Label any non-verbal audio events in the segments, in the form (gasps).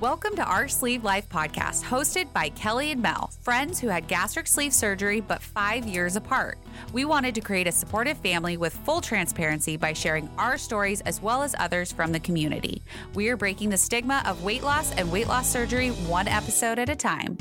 Welcome to our Sleeved Life podcast, hosted by Kellie and Mel, friends who had gastric sleeve surgery but five years apart. We wanted to create a supportive family with full transparency by sharing our stories as well as others from the community. We are breaking the stigma of weight loss and weight loss surgery one episode at a time.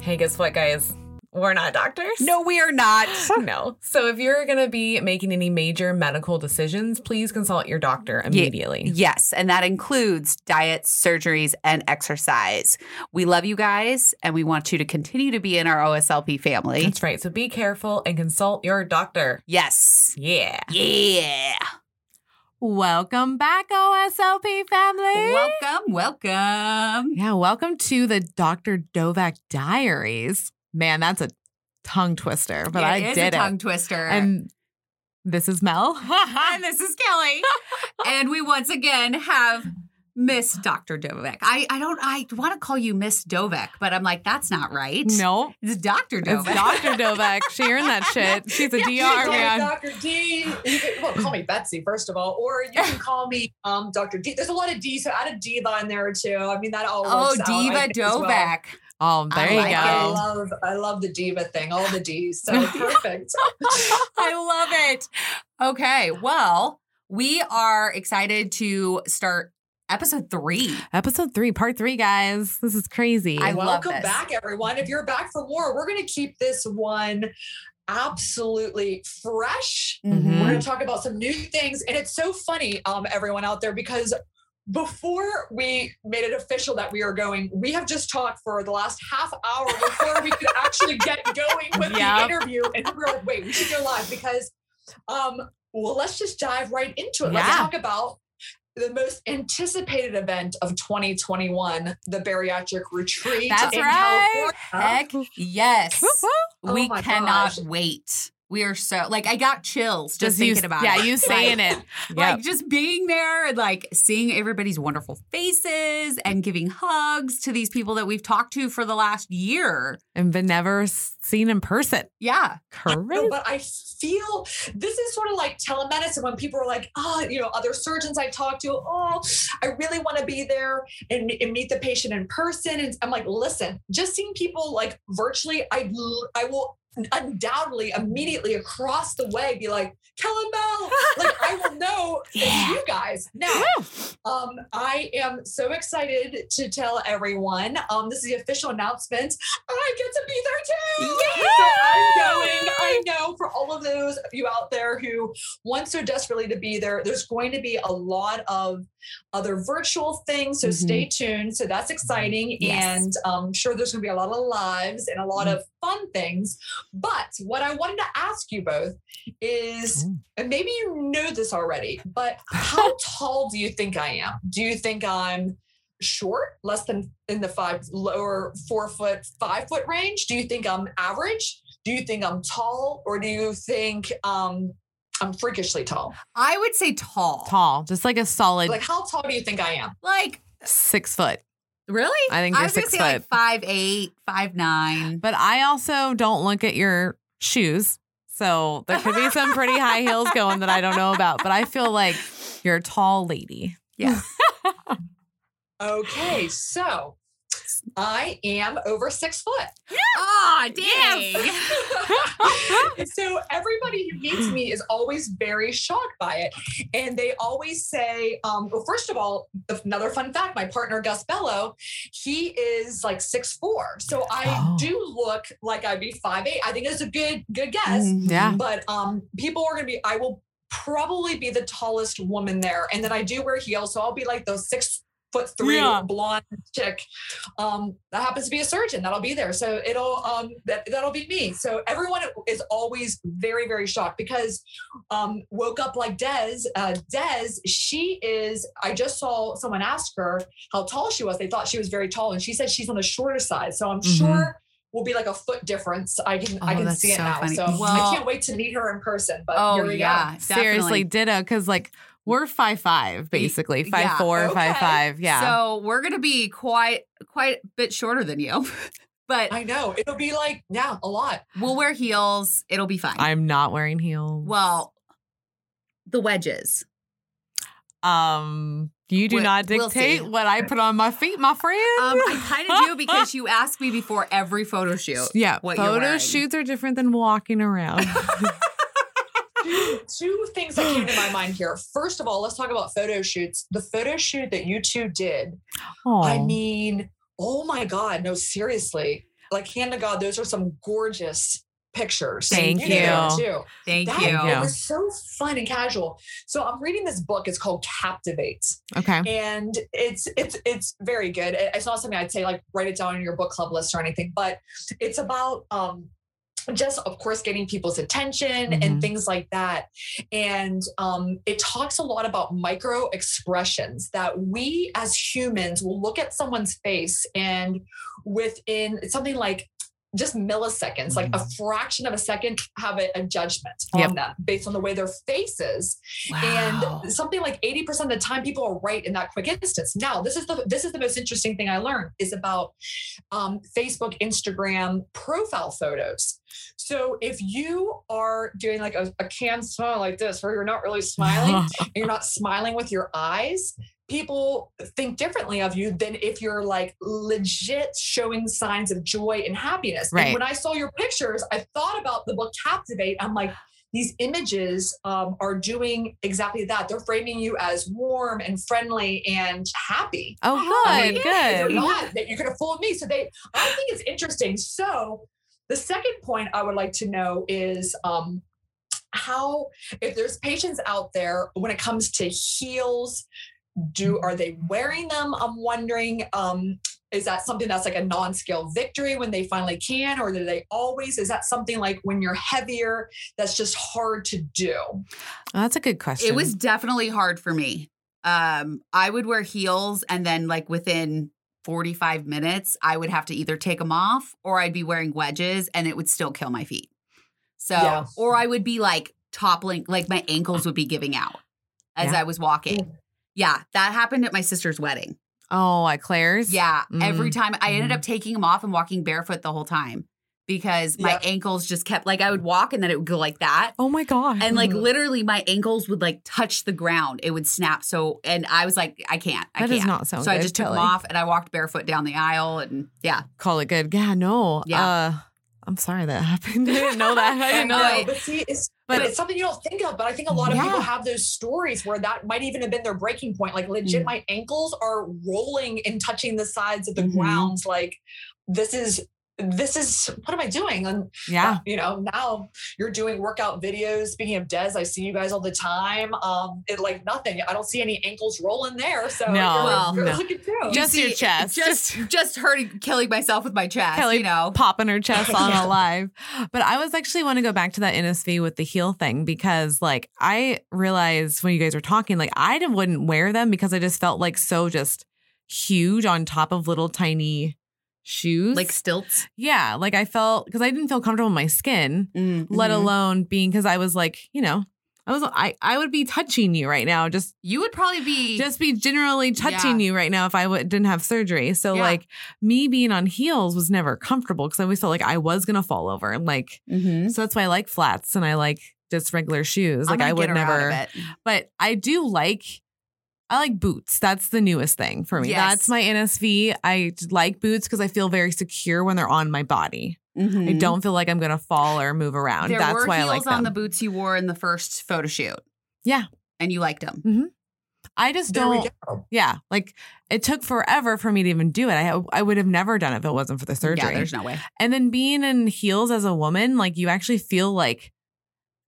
Hey, guess what, guys? We're not doctors. No, we are not. (laughs) No. So if you're going to be making any major medical decisions, please consult your doctor immediately. Yes, and that includes diets, surgeries, and exercise. We love you guys, and we want you to continue to be in our OSLP family. That's right. So be careful and consult your doctor. Yes. Yeah. Yeah. Welcome back, OSLP family. Welcome, welcome. Yeah, welcome to the Dr. Dovec Diaries. Man, that's a tongue twister, but Yeah, I it is did a it. tongue twister. And this is Mel. (laughs) and this is Kellie. (laughs) and we once again have Miss Dr. Dovec. I, I don't I want to call you Miss Dovec, but I'm like, that's not right. no, It's Dr. it's Dr. (laughs) Dovec. She earned that shit. She's a You DR man. Dr. D. You can, well, call me Betsy first of all, or you can call me um, Dr. D. There's a lot of D, so add a diva in there too. I mean, that all Oh, Diva as well. Dovec. Oh, there I you like I it. go. love, I love the diva thing, all the D's. So (laughs) perfect. I love it. Okay, well, we are excited to start episode three. Episode three, part three, guys. This is crazy. I love Welcome this. back, everyone. If you're back for more, we're going to keep this one absolutely fresh. Mhm. We're going to talk about some new things. And it's so funny, um, everyone out there, because before we made it official that we are going, we have just talked for the last half hour before we could actually get going with Yep. the interview. And we were like, wait, we should go live because, um, well, let's just dive right into it. Let's talk about the most anticipated event of 2021, the bariatric retreat. That's in right. California. Heck yes. Oh we my cannot gosh. wait. We are so like I got chills just, you, thinking about yeah, it. Yeah, you (laughs) saying Like- it. Like just being there and like seeing everybody's wonderful faces and giving hugs to these people that we've talked to for the last year. and been never seen in person. Yeah. No, Crazy. but I feel this is sort of like telemedicine when people are like, oh, you know, other surgeons I talk to, oh, I really want to be there and, and meet the patient in person. And I'm like, listen, just seeing people like virtually, I I will undoubtedly immediately across the way be like, Kellen Bell, (laughs) like I will know Yeah. you guys. Now, um, I am so excited to tell everyone. Um, this is the official announcement. I get to be there too. So I'm going. I know for all of those of you out there who want so desperately to be there, there's going to be a lot of other virtual things. So stay tuned. So that's exciting. Yes. And I'm sure there's going to be a lot of lives and a lot of fun things. But what I wanted to ask you both is, Ooh. and maybe you know this already, but (laughs) how tall do you think I am? Do you think I'm short, less than in the five, lower four foot, five foot range? Do you think I'm average? Do you think I'm tall, or do you think um, I'm freakishly tall? I would say tall. Tall, just like a solid Like, how tall do you think I am? Like six foot. Really? I think I you're was gonna six say like foot. five eight, five nine. But I also don't look at your shoes. So there could be some pretty high heels going that I don't know about. But I feel like you're a tall lady. Yeah. (laughs) Okay, so I am over six foot. Oh, dang. (laughs) so everybody who meets me is always very shocked by it and they always say um, well first of all another fun fact my partner gus bello he is like six four so i Oh. do look like i'd be five eight i think it's a good good guess Yeah. but um, people are gonna be i will probably be the tallest woman there and then i do wear heels so i'll be like those six foot three Yeah. blonde chick um, that happens to be a surgeon that'll be there so it'll um, that, that'll be me so everyone is always very very shocked because um, woke up like des uh, des she is i just saw someone ask her how tall she was they thought she was very tall and she said she's on the shorter side so i'm Mhm. sure will be like a foot difference i can i Oh, can that's see it so now funny. so Well- i can't wait to meet her in person but Oh here we go. yeah, Seriously, definitely. ditto. Because like we're five five, basically five yeah. four, Okay. five. Yeah. So we're gonna be quite quite a bit shorter than you, (laughs) but I know. It'll be like, yeah, a lot. we'll wear heels. It'll be fine. I'm not wearing heels. well, the wedges. um, You do We- not we'll dictate what I put on my feet, my friend. Um, I kind of do (laughs) because you ask me before every photo shoot. yeah, what you're photo shoots are different than walking around. (laughs) two, two things that came to my mind here. First of all, let's talk about photo shoots. The photo shoot that you two did, oh, I mean, oh my God, no, seriously. Like, hand to God, those are some gorgeous pictures. Thank that you. Too. Thank That you. you. was so fun and casual. So I'm reading this book. It's called Captivate, okay. and it's it's it's very good. It- It's not something I'd say like write it down in your book club list or anything, but it's about um just of course getting people's attention Mhm. and things like that and um, it talks a lot about micro expressions that we as humans will look at someone's face and within something like just milliseconds, like a fraction of a second, have a, a judgment Yep. on them based on the way their face is Wow. and something like 80% of the time people are right in that quick instance now this is the this is the most interesting thing i learned is about um, facebook instagram profile photos so if you are doing like a, a canned smile like this where you're not really smiling (laughs) and you're not smiling with your eyes people think differently of you than if you're like legit showing signs of joy and happiness Right. and when i saw your pictures i thought about the book captivate i'm like these images um, are doing exactly that. They're framing you as warm and friendly and happy. oh, good, You're good. not that you could have fooled me. So they, I think it's interesting. So the second point I would like to know is um, how, if there's patients out there when it comes to heels, do are they wearing them? I'm wondering. Um, is that something that's like a non-scale victory when they finally can, or do they always? Is that something like when you're heavier that's just hard to do? Oh, that's a good question. It was definitely hard for me. Um, I would wear heels and then like within 45 minutes, I would have to either take them off or I'd be wearing wedges and it would still kill my feet. So, Yeah. or I would be like toppling, like my ankles would be giving out as Yeah. I was walking. Yeah, that happened at my sister's wedding. Oh, at Claire's. Yeah, every Mm, time I ended up taking them off and walking barefoot the whole time because my Yeah. ankles just kept like I would walk and then it would go like that. Oh my god. And like Mhm. literally, my ankles would like touch the ground. It would snap. So, and I was like, I can't. I that can't. does not sound so good. I just took them off and I walked barefoot down the aisle. And yeah, Call it good. Yeah. No. Yeah. Uh, I'm sorry that (laughs) happened. I didn't know that. I didn't (laughs) know that. But see, it's But- but it's something you don't think of. But I think a lot of Yeah. people have those stories where that might even have been their breaking point. Like legit, Mm. my ankles are rolling and touching the sides of the Mhm. grounds. Like this is this is what am I doing? And Yeah. you know, now you're doing workout videos. Speaking of Des, I see you guys all the time. Um, it like nothing. I don't see any ankles rolling there. So No, you're, well, you're no. looking through. Just your chest. just just hurting, killing myself with my chest. Kellie you know, popping her chest (laughs) on alive. But I was actually want to go back to that NSV with the heel thing because like I realized when you guys were talking, like I didn't- wouldn't wear them because I just felt like so just huge on top of little tiny shoes. like stilts. yeah, like I felt because I didn't feel comfortable in my skin, Mm-hmm. let alone being because I was like, you know, I was I I would be touching you right now, just you would probably be just be generally touching Yeah. you right now if I w- didn't have surgery. So Yeah. like me being on heels was never comfortable because I always felt like I was gonna fall over. And Like Mhm. so that's why I like flats and I like just regular shoes. Like I would get her out of never. But I do like. I like boots. That's the newest thing for me. Yes. That's my NSV. I like boots because I feel very secure when they're on my body. I Mhm. don't feel like I'm gonna fall or move around. There That's were why I heels like on the boots you wore in the first photo shoot. Yeah. and you liked them. I just There don't. go. Yeah, like it took forever for me to even do it. I I would have never done it if it wasn't for the surgery. Yeah, there's no way. and then being in heels as a woman, like you actually feel like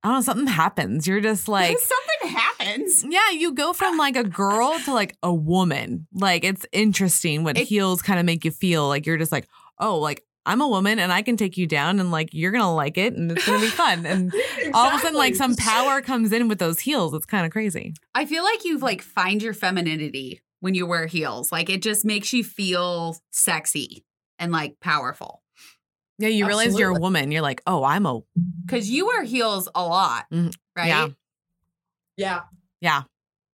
I don't know, something happens. You're just (laughs) like something happens. yeah, you go from like a girl to like a woman. Like it's interesting what It- heels kind of make you feel. Like you're just like, oh, like I'm a woman and I can take you down and like you're gonna like it and it's gonna be fun. (laughs) And all of a sudden, like some power comes in with those heels. It's kind of crazy. I feel like you've like find your femininity when you wear heels. Like it just makes you feel sexy and like powerful. Yeah, you realize you're a woman. You're like, oh, I'm a Cause you wear heels a lot, Mhm. right? Yeah. Yeah. Yeah.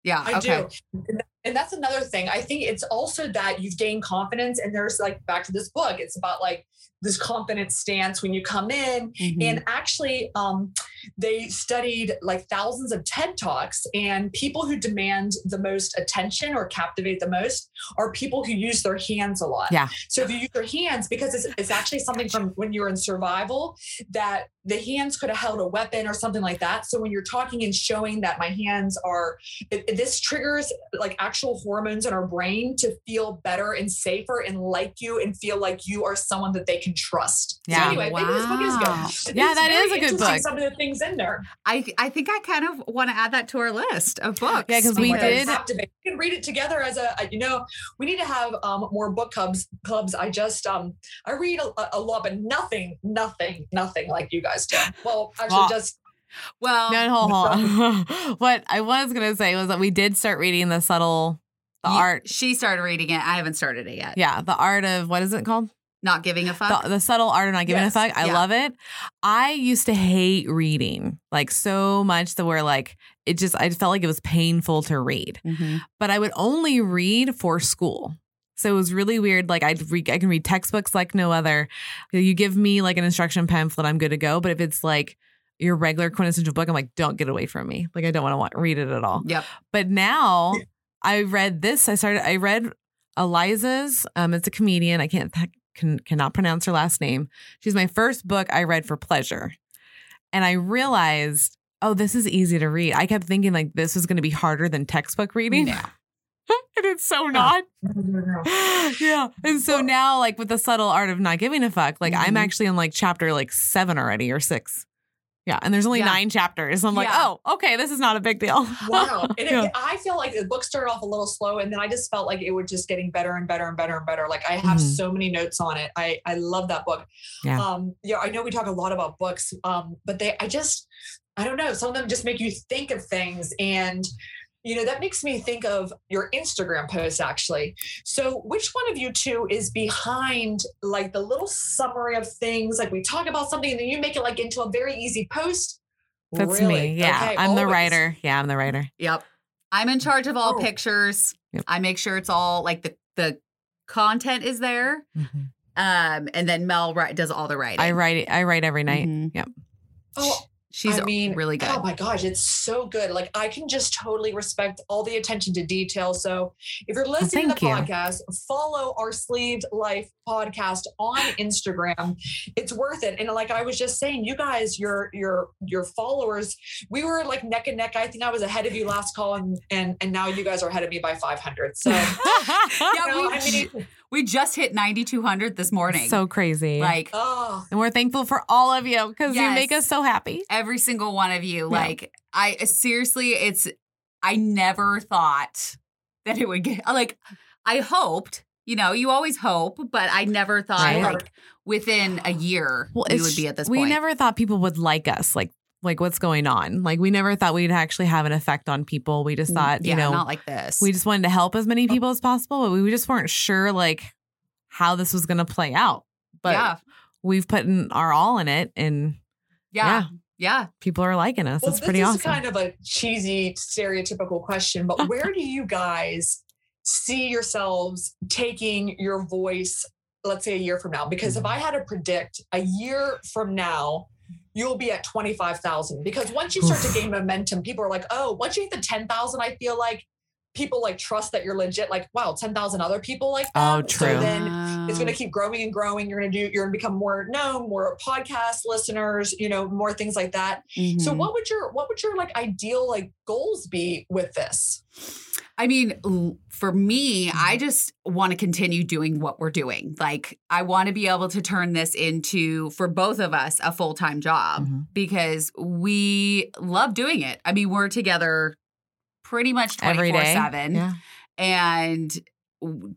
Yeah. I okay. do. And- And that's another thing. I think it's also that you've gained confidence and there's like back to this book. It's about like this confident stance when you come in. Mhm. And actually, um, they studied like thousands of TED Talks, and people who demand the most attention or captivate the most are people who use their hands a lot. Yeah. So if you use your hands, because it's, it's actually something from when you're in survival that the hands could have held a weapon or something like that. So when you're talking and showing that my hands are, it, it- this triggers like actual hormones in our brain to feel better and safer and like you and feel like you are someone that they can trust. Yeah. So anyway, maybe this book is Wow. (laughs) good. Yeah, It's that is very a good interesting, book. Some of the things in there. I I think I kind of want to add that to our list of books. Yeah, 'cause Oh we did- We can read it together as a, a- you know, we need to have um, more book clubs. Clubs. I just, um, I read a, a lot, but nothing, nothing, nothing like you guys do. Well, (laughs) actually, Well, just Well, No, hold, hold on. (laughs) what I was gonna say was that we did start reading the subtle, the you- art. She started reading it. I haven't started it yet. Yeah, the art of what is it called? Not giving a fuck. The, the subtle art of not giving Yes, a fuck. I yeah. love it. I used to hate reading like so much that where like it just I felt like it was painful to read. Mhm. But I would only read for school. So it was really weird. Like I'd read, I can read textbooks like no other. You give me like an instruction pamphlet, I'm good to go. But if it's like your regular quintessential book, I'm like, don't get away from me. Like I don't want to read it at all. Yep. But now I read this. I started. I read Eliza's. Um, it's a comedian. I can't can cannot pronounce her last name. She's my first book I read for pleasure, and I realized, oh, this is easy to read. I kept thinking like this was going to be harder than textbook reading, Yeah. (laughs) and it's so not. (laughs) yeah, and so now like with the subtle art of not giving a fuck, like I'm Mhm. actually in like chapter like seven already or six. Yeah, and there's only Yeah. nine chapters. I'm like, Yeah. oh, okay, this is not a big deal. wow. (laughs) And it, Yeah. I feel like the book started off a little slow, and then I just felt like it was just getting better and better and better and better. Like I have Mhm. so many notes on it. I I love that book. Yeah. Um, yeah, I know we talk a lot about books, um, but they I just I don't know. Some of them just make you think of things and. You know, that makes me think of your Instagram post actually. So, which one of you two is behind like the little summary of things? Like, we talk about something and then you make it like into a very easy post? That's Really? me. Yeah, Okay, I'm the writer. Yeah, I'm the writer. Yep. I'm in charge of all Oh. pictures. Yep. I make sure it's all like the the content is there. Um, and then Mel write, does all the writing. I write. I write every night. Mhm. Yep. Oh, She's I mean, really oh good. Oh my gosh, it's so good. Like I can just totally respect all the attention to detail. So if you're listening to the you. podcast, follow our Sleeved Life podcast on Instagram. It's worth it. And like I was just saying, you guys, your your your followers, we were like neck and neck. I think I was ahead of you last call, and and and now you guys are ahead of me by 500. So yeah, (laughs) you know, we, I mean, we just hit 9,200 this morning. so crazy. like oh, and we're thankful for all of you because you make us so happy. every single one of you. Yeah. Like I seriously, it's I never thought that it would get like I hoped. You know, you always hope, but I never thought Right. like within a year we would be at this we point. We never thought people would like us. Like, like what's going on? Like, we never thought we'd actually have an effect on people. We just thought, Mm, yeah, you know, not like this. we just wanted to help as many people as possible, but we just weren't sure like how this was going to play out. But yeah, we've put in our all in it, and yeah, yeah. people are liking us. Well, it's this pretty is awesome. kind of a cheesy, stereotypical question, but where do you guys see yourselves taking your voice, let's say a year from now? Because if I had to predict a year from now, you'll be at 25,000. Because once you start to gain momentum, people are like, oh, once you hit the 10,000, I feel like people like trust that you're legit. Like, wow, 10,000 other people like that. Oh, So true. then it's going to keep growing and growing. You're going to do, you're going to become more known, more podcast listeners, you know, more things like that. So mhm. what would your what would your like ideal like goals be with this? I mean, for me, Mm-hmm. I just want to continue doing what we're doing. Like, I want to be able to turn this into, for both of us, a full time job Mhm. because we love doing it. I mean, we're together pretty much 24 7. Yeah. and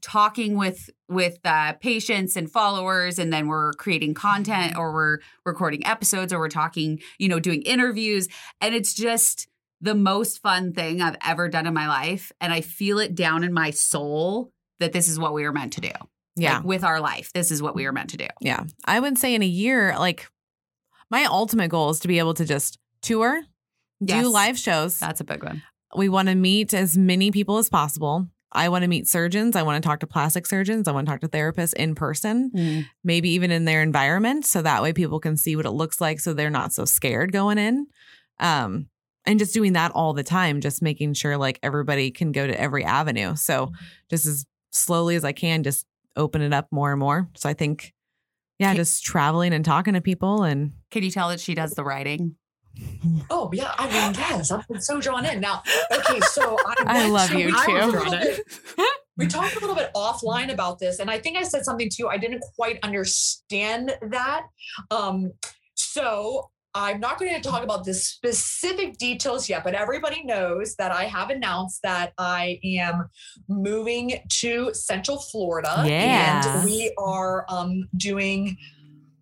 talking with with uh, patients and followers and then we're creating content or we're recording episodes or we're talking you know doing interviews and it's just the most fun thing i've ever done in my life and i feel it down in my soul that this is what we were meant to do Yeah. Like, with our life this is what we were meant to do Yeah. I would say in a year, like my ultimate goal is to be able to just tour, Yes. do live shows. that's a big one we want to meet as many people as possible. I want to meet surgeons. I want to talk to plastic surgeons. I want to talk to therapists in person, Mm. maybe even in their environment. So that way people can see what it looks like so they're not so scared going in. Um, and just doing that all the time, just making sure like everybody can go to every avenue. So just as slowly as I can, just open it up more and more. So I think, yeah, Okay. just traveling and talking to people and Can you tell that she does the writing? Oh yeah, I mean yes, I've been so drawn in. Now, okay, so I, (laughs) I love so you too. bit- (laughs) We talked a little bit offline about this, and I think I said something too. I didn't quite understand that. Um, so I'm not going to talk about the specific details yet, but everybody knows that I have announced that I am moving to Central Florida, Yes. and we are um, doing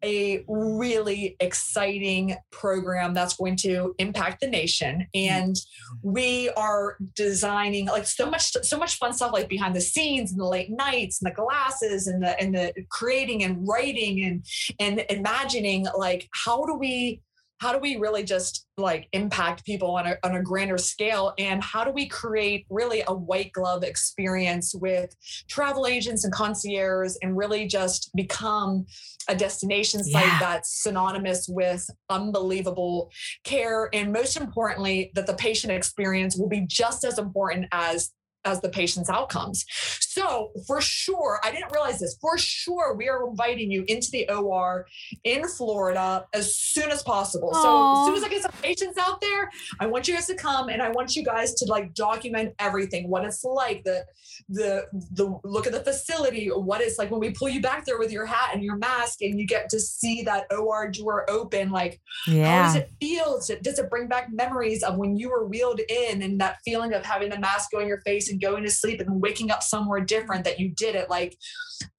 a really exciting program that's going to impact the nation and we are designing like so much so much fun stuff like behind the scenes and the late nights and the glasses and the and the creating and writing and and imagining like how do we how do we really just like impact people on a, on a grander scale and how do we create really a white glove experience with travel agents and concierge and really just become a destination site Yeah. that's synonymous with unbelievable care and most importantly that the patient experience will be just as important as as the patient's outcomes. So for sure, I didn't realize this. For sure, we are inviting you into the OR in Florida as soon as possible. So as soon as I get some patients out there, I want you guys to come and I want you guys to like document everything, what it's like, the the the look at the facility, what it's like when we pull you back there with your hat and your mask and you get to see that OR door open, like how does it feel? Does it, does it bring back memories of when you were wheeled in and that feeling of having the mask go in your face and going to sleep and waking up somewhere different that you did it? Like,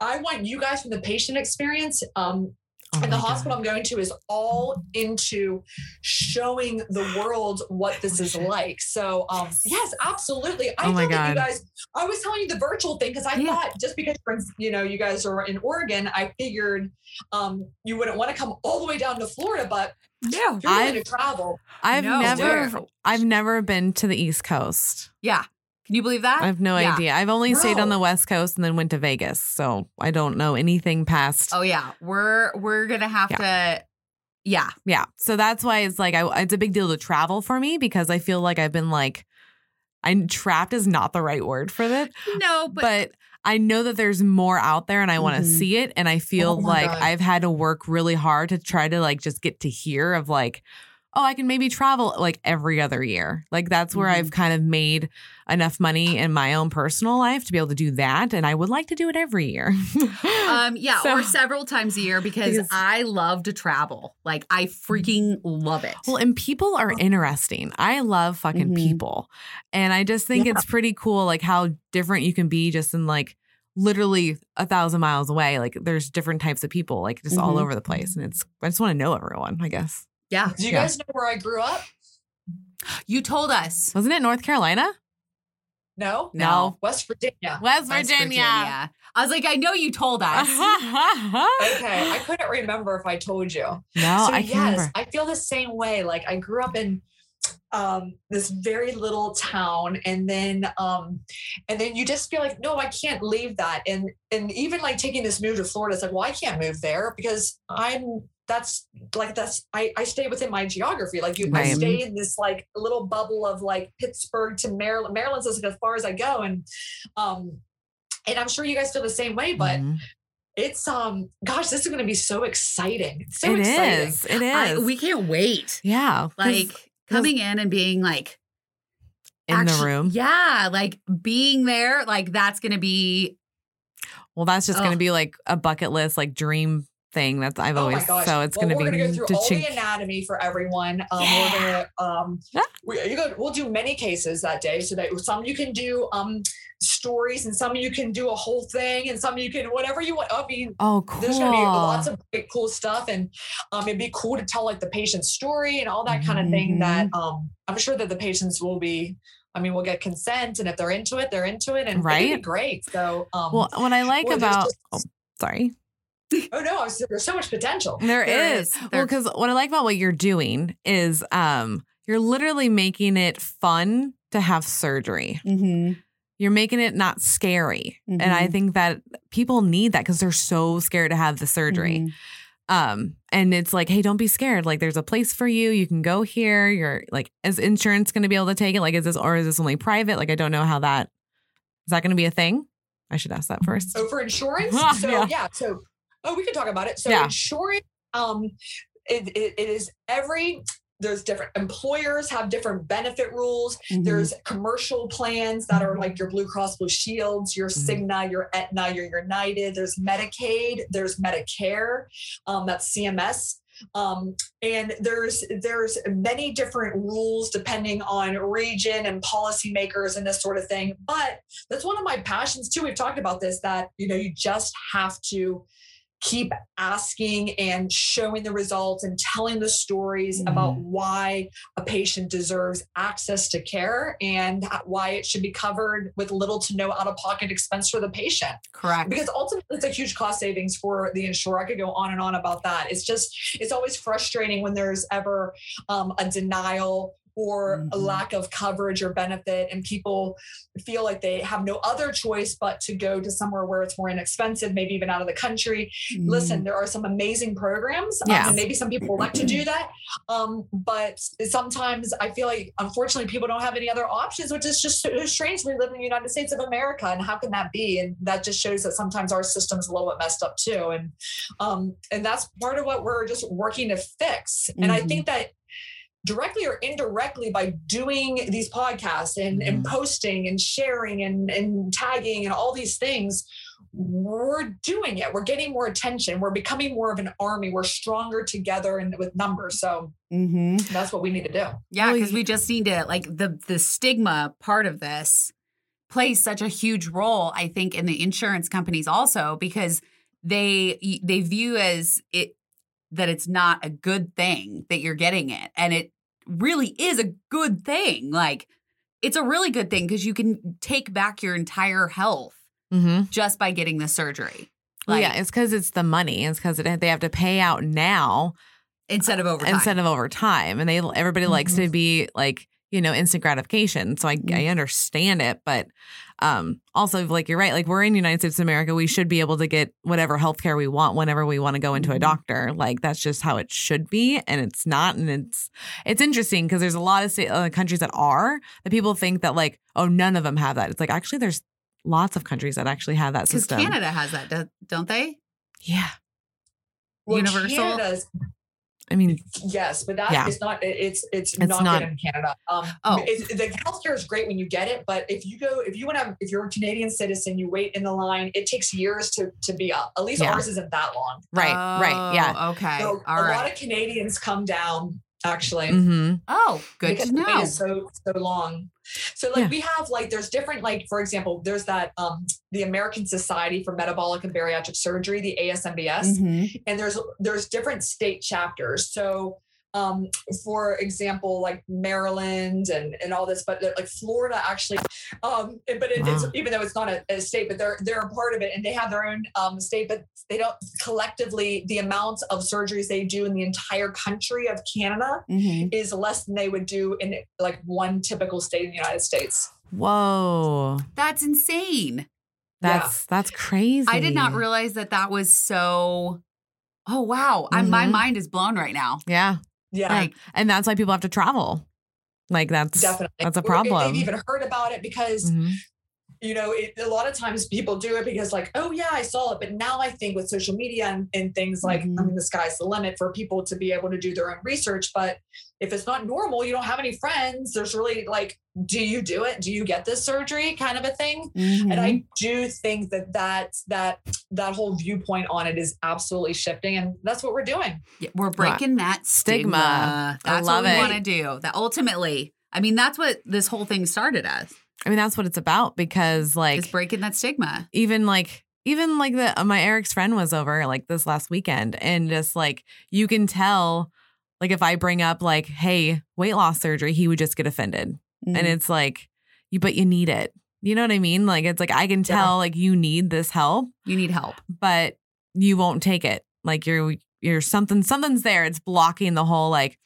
I want you guys from the patient experience. Um, Oh and the my hospital God. I'm going to is all into showing the world what this is like. So, um, yes, absolutely. I Oh my thought that you guys, I was telling you the virtual thing because I Yeah. thought just because you know you guys are in Oregon, I figured um, you wouldn't want to come all the way down to Florida, but No. if you're willing I've- to travel. I've No, never where? I've never been to the East Coast. Yeah. Can you believe that? I have no Yeah. idea. I've only stayed on the West Coast and then went to Vegas. So I don't know anything past Oh yeah. We're we're gonna have to yeah. Yeah. So that's why it's like I, it's a big deal to travel for me because I feel like I've been like I'm trapped is not the right word for that, No, but, but, I know that there's more out there and I want to Mhm. see it and I feel Oh like God. I've had to work really hard to try to like just get to hear of like oh I can maybe travel like every other year. Like that's where Mhm. I've kind of made enough money in my own personal life to be able to do that and I would like to do it every year. (laughs) um yeah, So- or several times a year because Because- I love to travel. Like I freaking love it. Well, and people are interesting. I love fucking Mhm. people. And I just think Yeah. it's pretty cool, like how different you can be just in like literally a thousand miles away. Like there's different types of people, like just all Mhm. over the place. And it's, I just want to know everyone, I guess. yeah. Do you Yeah. guys know where I grew up? You told us. Wasn't it North Carolina? No, No. West Virginia. West West Virginia. I was like, I know you told us. (laughs) Okay, I couldn't remember if I told you. no, so I yes, remember. I feel the same way. Like I grew up in um this very little town and then um and then you just feel like no i can't leave that and and even like taking this move to florida it's like well i can't move there because i'm that's like that's i i stay within my geography like you i stay in this like little bubble of like pittsburgh to maryland maryland's as, as far as i go and um and i'm sure you guys feel the same way but Mhm. it's um gosh this is going to be so exciting so It exciting is. It is. I, we can't wait. yeah Like coming in and being like in the room. Yeah, like being there, like that's gonna be Well, that's just going to be like a bucket list, like dream thing that's I've Oh always, so it's well, going to we're be gonna go through all the anatomy for everyone. Um, Yeah. We're gonna um, Yeah. we, you go, we'll do many cases that day. So that some you can do um stories, and some you can do a whole thing, and some you can whatever you want. I mean, Oh, cool. there's gonna be lots of great cool stuff, and um, it'd be cool to tell like the patient's story and all that kind of thing. That Mm-hmm. um, I'm sure that the patients will be. I mean, we'll get consent, and if they're into it, they're into it, and Right. be great. So, um, well, what I like well, about, just- oh, sorry. Oh no, was- there's so much potential. There There is. is. Well, because what I like about what you're doing is um you're literally making it fun to have surgery. Mm-hmm. you're making it not scary. And I Mhm. think that people need that because they're so scared to have the surgery. Mhm. Um, and it's like, hey, don't be scared. Like, there's a place for you. You can go here. You're like, is insurance going to be able to take it? Like, is this or is this only private? Like, I don't know how that is that going to be a thing. I should ask that first. So for insurance, (laughs) so yeah. yeah. so oh, we can talk about it. So Yeah. insurance, um, it, it, it is every. There's different employers have different benefit rules. Mhm. There's commercial plans that are like your Blue Cross Blue Shields, your Mhm. Cigna, your Aetna, your United. There's Medicaid. There's Medicare. Um, that's CMS. Um, and there's there's many different rules depending on region and policymakers and this sort of thing. But that's one of my passions too. We've talked about this that you know you just have to keep asking and showing the results and telling the stories about why a patient deserves access to care and why it should be covered with little to no out of pocket expense for the patient Correct. because ultimately it's a huge cost savings for the insurer. I could go on and on about that. It's just it's always frustrating when there's ever um, a denial or a Mhm. lack of coverage or benefit, and people feel like they have no other choice but to go to somewhere where it's more inexpensive, maybe even out of the country. Mhm. Listen, there are some amazing programs, um, Yeah. and maybe some people like to do (clears throat) that, um, but sometimes I feel like unfortunately people don't have any other options, which is just so strange. We live in the United States of America, and how can that be? And that just shows that sometimes our system's a little bit messed up too, and um, and that's part of what we're just working to fix. And I Mhm. think that directly or indirectly by doing these podcasts and, and posting and sharing and, and tagging and all these things we're doing it. We're getting more attention. We're becoming more of an army. We're stronger together and with numbers. So Mhm. that's what we need to do. Yeah, because we just need to like the the stigma part of this plays such a huge role, I think, in the insurance companies also because they they view as it that it's not a good thing that you're getting it, and it really is a good thing. Like it's a really good thing because you can take back your entire health Mm-hmm. just by getting the surgery. Like, yeah, it's because it's the money. It's because they have to pay out now instead of over time. instead of over time, and they everybody likes to be like you know instant gratification. So I Mhm. I understand it, but um also like you're right. Like we're in the United States of America, we should be able to get whatever healthcare we want whenever we want to go into a Mhm. doctor. Like that's just how it should be, and it's not. And it's it's interesting because there's a lot of sta- uh, countries that are that people think that like oh none of them have that. It's like actually there's lots of countries that actually have that because system. Canada has that, do- don't they? yeah, Well, Universal? Canada's- I mean yes but that Yeah. is not it's, it's It's not, not- good in canada um Oh. it's, the healthcare is great when you get it but if you go if you want to if you're a canadian citizen you wait in the line it takes years to to be up at least Yeah. ours isn't that long right, right, yeah. Oh, Okay. so All a right. lot of canadians come down actually Mm-hmm. oh, good because to know. is so so long. So like Yeah. we have like there's different like for example there's that um the American Society for Metabolic and Bariatric Surgery the ASMBS Mhm. and there's there's different state chapters. So um for example like Maryland and and all this but like Florida actually um but it, it's even though it's not a, a state but they're they're a part of it and they have their own um state but they don't collectively the amount of surgeries they do in the entire country of Canada Mhm. is less than they would do in like one typical state in the United States. Whoa, That's insane. that's that's crazy. I did not realize that that was so. Oh wow! I, my mind is blown right now. Yeah, Yeah, Like, and that's why people have to travel. Like that's definitely. that's a problem. They've even heard about it because Mhm. you know it, a lot of times people do it because like, oh yeah, I saw it. But now I think with social media and, and things like, I Mm-hmm. Mhm. mean, the sky's the limit for people to be able to do their own research. But if it's not normal, you don't have any friends. There's really like, do you do it? Do you get this surgery? Kind of a thing. Mhm. and i do think that that that that whole viewpoint on it is absolutely shifting and that's what we're doing yeah, we're breaking that stigma. Stigma. I That's love what we it. want to do. That ultimately, I mean, that's what this whole thing started as. I mean, that's what it's about because like it's breaking that stigma. even like even like the uh, my Eric's friend was over like this last weekend and just like you can tell like if I bring up like hey weight loss surgery he would just get offended Mhm. and it's like you but you need it you know what I mean like it's like I can Yeah. tell like you need this help You need help. but you won't take it like you're you're something something's there it's blocking the whole like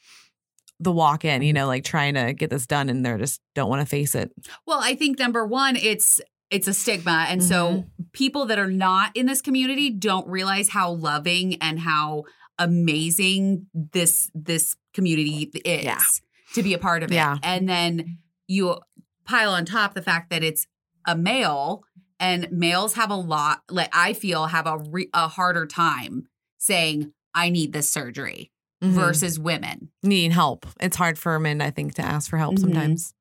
the walk in, you know, like trying to get this done and they're just don't want to face it. Well, I think number one, it's it's a stigma. And so Mm-hmm. people that are not in this community don't realize how loving and how amazing this this community is Yeah. to be a part of it. Yeah. And then you pile on top the fact that it's a male and males have a lot like I feel have a re- a harder time saying I need this surgery Mhm. versus women. needing help. It's hard for men, I think, to ask for help Mhm. sometimes.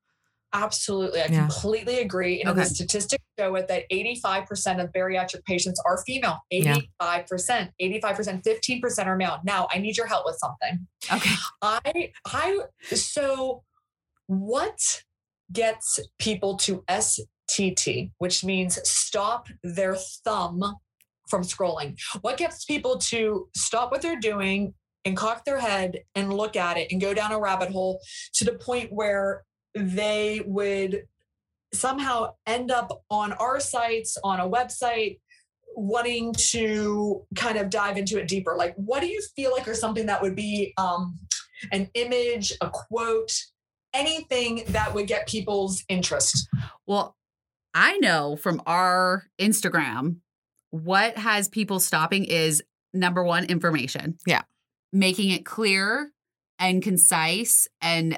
Absolutely. I Yeah. completely agree. And Okay. the statistics show it that 85% of bariatric patients are female. 85%, 85%, 15% are male. Now, I need your help with something. Okay. I I so what gets people to STT, which means stop their thumb from scrolling? What gets people to stop what they're doing and cock their head and look at it and go down a rabbit hole to the point where they would somehow end up on our sites on a website wanting to kind of dive into it deeper like what do you feel like or something that would be um, an image a quote anything that would get people's interest Well, I know from our Instagram, what has people stopping is number one, information. Yeah. Making it clear and concise, and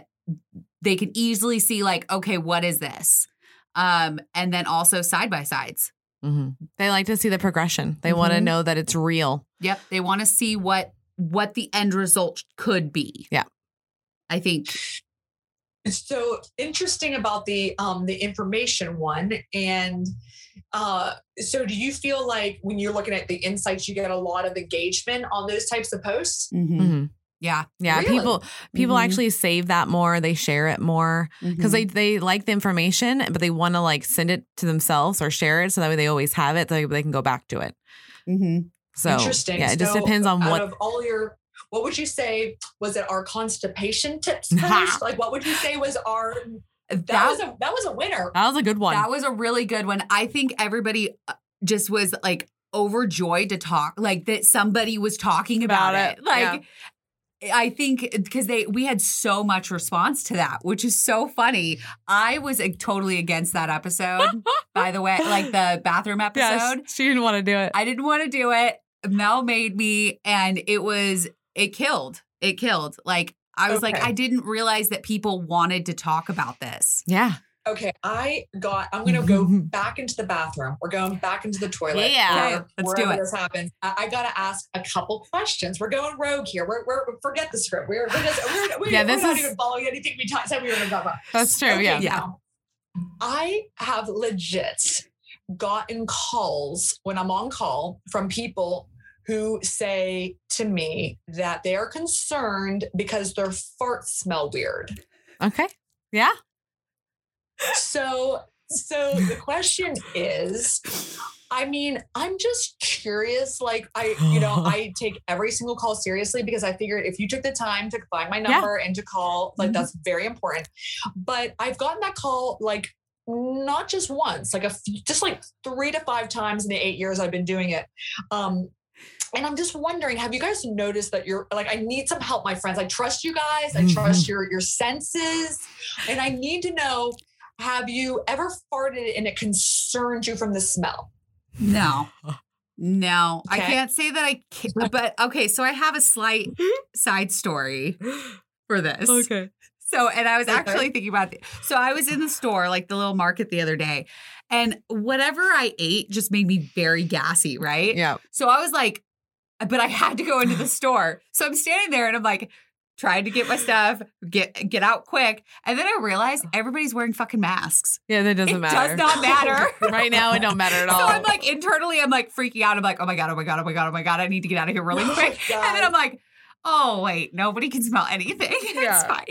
they can easily see, like, okay, what is this? Um, and then also side by sides. hmm They like to see the progression. They want to know that it's real. Yep. They want to see what what the end result could be. Yeah. I think so interesting about the um the information one and uh so do you feel like when you're looking at the insights you get a lot of engagement on those types of posts hmm yeah. Yeah, Really? people people Mhm. actually save that more. They share it more because Mm-hmm. they they like the information, but they want to like send it to themselves or share it so that way they always have it, so they can go back to it. Mhm. So interesting yeah, it just depends on out what. of all your what would you say was it our constipation tips (laughs) post like what would you say was our that, That- was a that was a winner that was a good one. That was a really good one. I think everybody uh, just was like overjoyed to talk, like that somebody was talking about, About it. it, Like, I think eh, because they we had so much response to that, which is so funny. I was like, totally against that episode, (laughs) by the way, like the bathroom episode. she didn't want to do it. I didn't want to do it. Mel made me, and it was it killed. It killed. Like I was like, I didn't realize that people wanted to talk about this. yeah, okay i got i'm gonna go (laughs) back into the bathroom we're going back into the toilet Yeah. where- Let's do it. this happens I, I gotta ask a couple questions we're going rogue here we're, we're forget the script we're, we're just we're, we're, Yeah, we're this not is- even following anything we ta- said we were gonna talk about that's true. Okay, yeah. Yeah. now, I have legit gotten calls when I'm on call from people who say to me that they are concerned because their farts smell weird. Okay. Yeah. So, so the question is, I mean, I'm just curious. Like, I, you know, (gasps) I take every single call seriously because I figured if you took the time to find my Yeah. number and to call, like, Mhm. that's very important. But I've gotten that call like not just once, like a few, just like three to five times in the eight years I've been doing it. Um, and I'm just wondering, have you guys noticed that you're like, I need some help, my friends. I trust you guys. I trust your your senses, and I need to know: Have you ever farted and it concerned you from the smell? No. No, I can't say that I can but okay, so I have a slight (laughs) side story for this. Okay. So, and I was Okay. actually thinking about it. So, I was in the store, like the little market the other day, and whatever I ate just made me very gassy, right? Yeah. So, I was like, but I had to go into the store. So, I'm standing there and I'm like, trying to get my stuff, get get out quick. And then I realized everybody's wearing fucking masks. Yeah. That doesn't it matter. does not matter. (laughs) right now, it don't matter at (laughs) all. So. I'm like internally, I'm like freaking out. I'm like, oh my god, oh my god, oh my god, oh my god, I need to get out of here really (laughs) Oh quick. my And then I'm like, oh wait, nobody can smell anything. (laughs) it's Yeah. fine.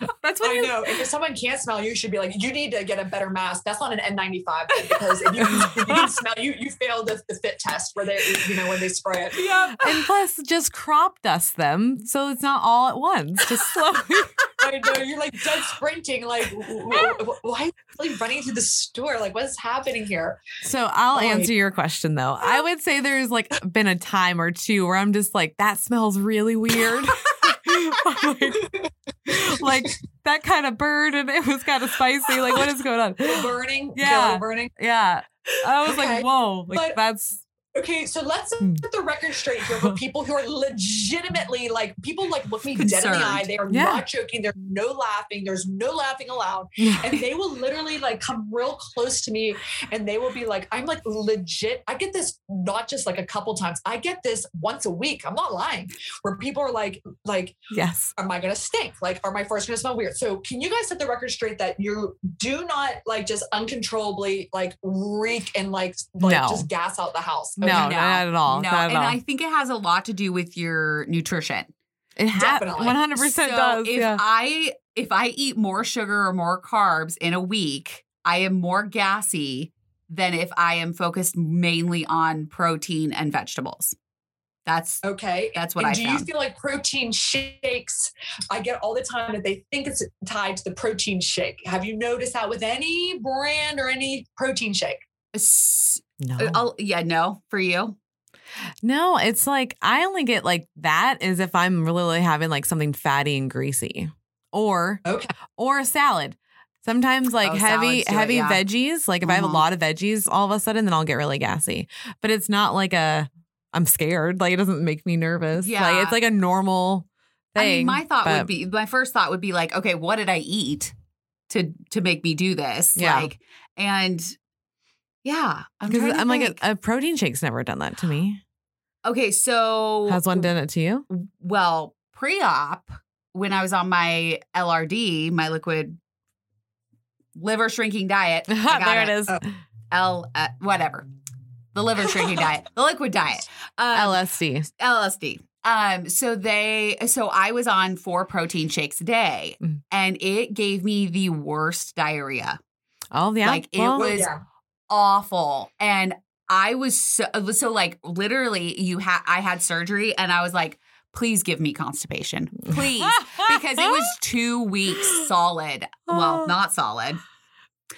(laughs) That's what I I know. If someone can't smell you, you should be like, you need to get a better mask. That's not an N95 because if you, if you can (laughs) smell, you you failed the, the fit test where they, you know, when they spray it. yeah. And plus, just crop dust them so it's not all at once. Just slowly. I know you're like dead sprinting. Like, why are you like running to the store? Like, what's happening here? So I'll answer your question though. I would say there's like been a time or two where I'm just like, that smells really weird. I'm like, (laughs) like that kind of bird and it was kind of spicy. Like, what is going on? burning. Yeah. burning. Yeah. I was Okay, like, whoa, like but- that's Okay, so let's Hmm. put the record straight here for (laughs) people who are legitimately like people like look me dead in the eye. They are Yeah. not joking. There's no laughing. There's no laughing allowed. (laughs) And they will literally like come real close to me and they will be like, I'm like legit. I get this not just like a couple times. I get this once a week. I'm not lying. Where people are like, like, yes. am I gonna stink? Like, are my farts gonna smell weird? So can you guys set the record straight that you do not like just uncontrollably like reek and like like No. just gas out the house? No, not at all. No, not at and all. I think it has a lot to do with your nutrition. it ha- definitely. 100% so does. If yeah. I if I eat more sugar or more carbs in a week, I am more gassy than if I am focused mainly on protein and vegetables. That's Okay. That's what and I do you feel like protein shakes? I get all the time that they think it's tied to the protein shake. Have you noticed that with any brand or any protein shake? S- no. I'll- yeah, no, for you. no, it's like I only get like that is if I'm really having like something fatty and greasy or Okay. or a salad. Sometimes like Oh, heavy heavy yeah. veggies, like if I have a Mhm. lot of veggies all of a sudden then I'll get really gassy. But it's not like a I'm scared. Like it doesn't make me nervous. Yeah. Like it's like a normal thing. I mean, my thought but- would be my first thought would be like, okay, what did I eat to to make me do this? Yeah. Like, and yeah, I'm, trying to I'm like a, a protein shake's never done that to me. okay, so Has one done it to you? well pre-op when I was on my LRD, my liquid liver shrinking diet. (laughs) I got there it is. Oh. L uh, whatever. The liver shrinking diet, the liquid diet. (laughs) Um, LSD. LSD. Um, so they, so I was on four protein shakes a day, Mm. and it gave me the worst diarrhea, Oh yeah. Like, it well, was- yeah. Awful, and I was so, so like literally, you had I had surgery, and I was like, please give me constipation, please, because it was (laughs) two weeks solid. Well, not solid.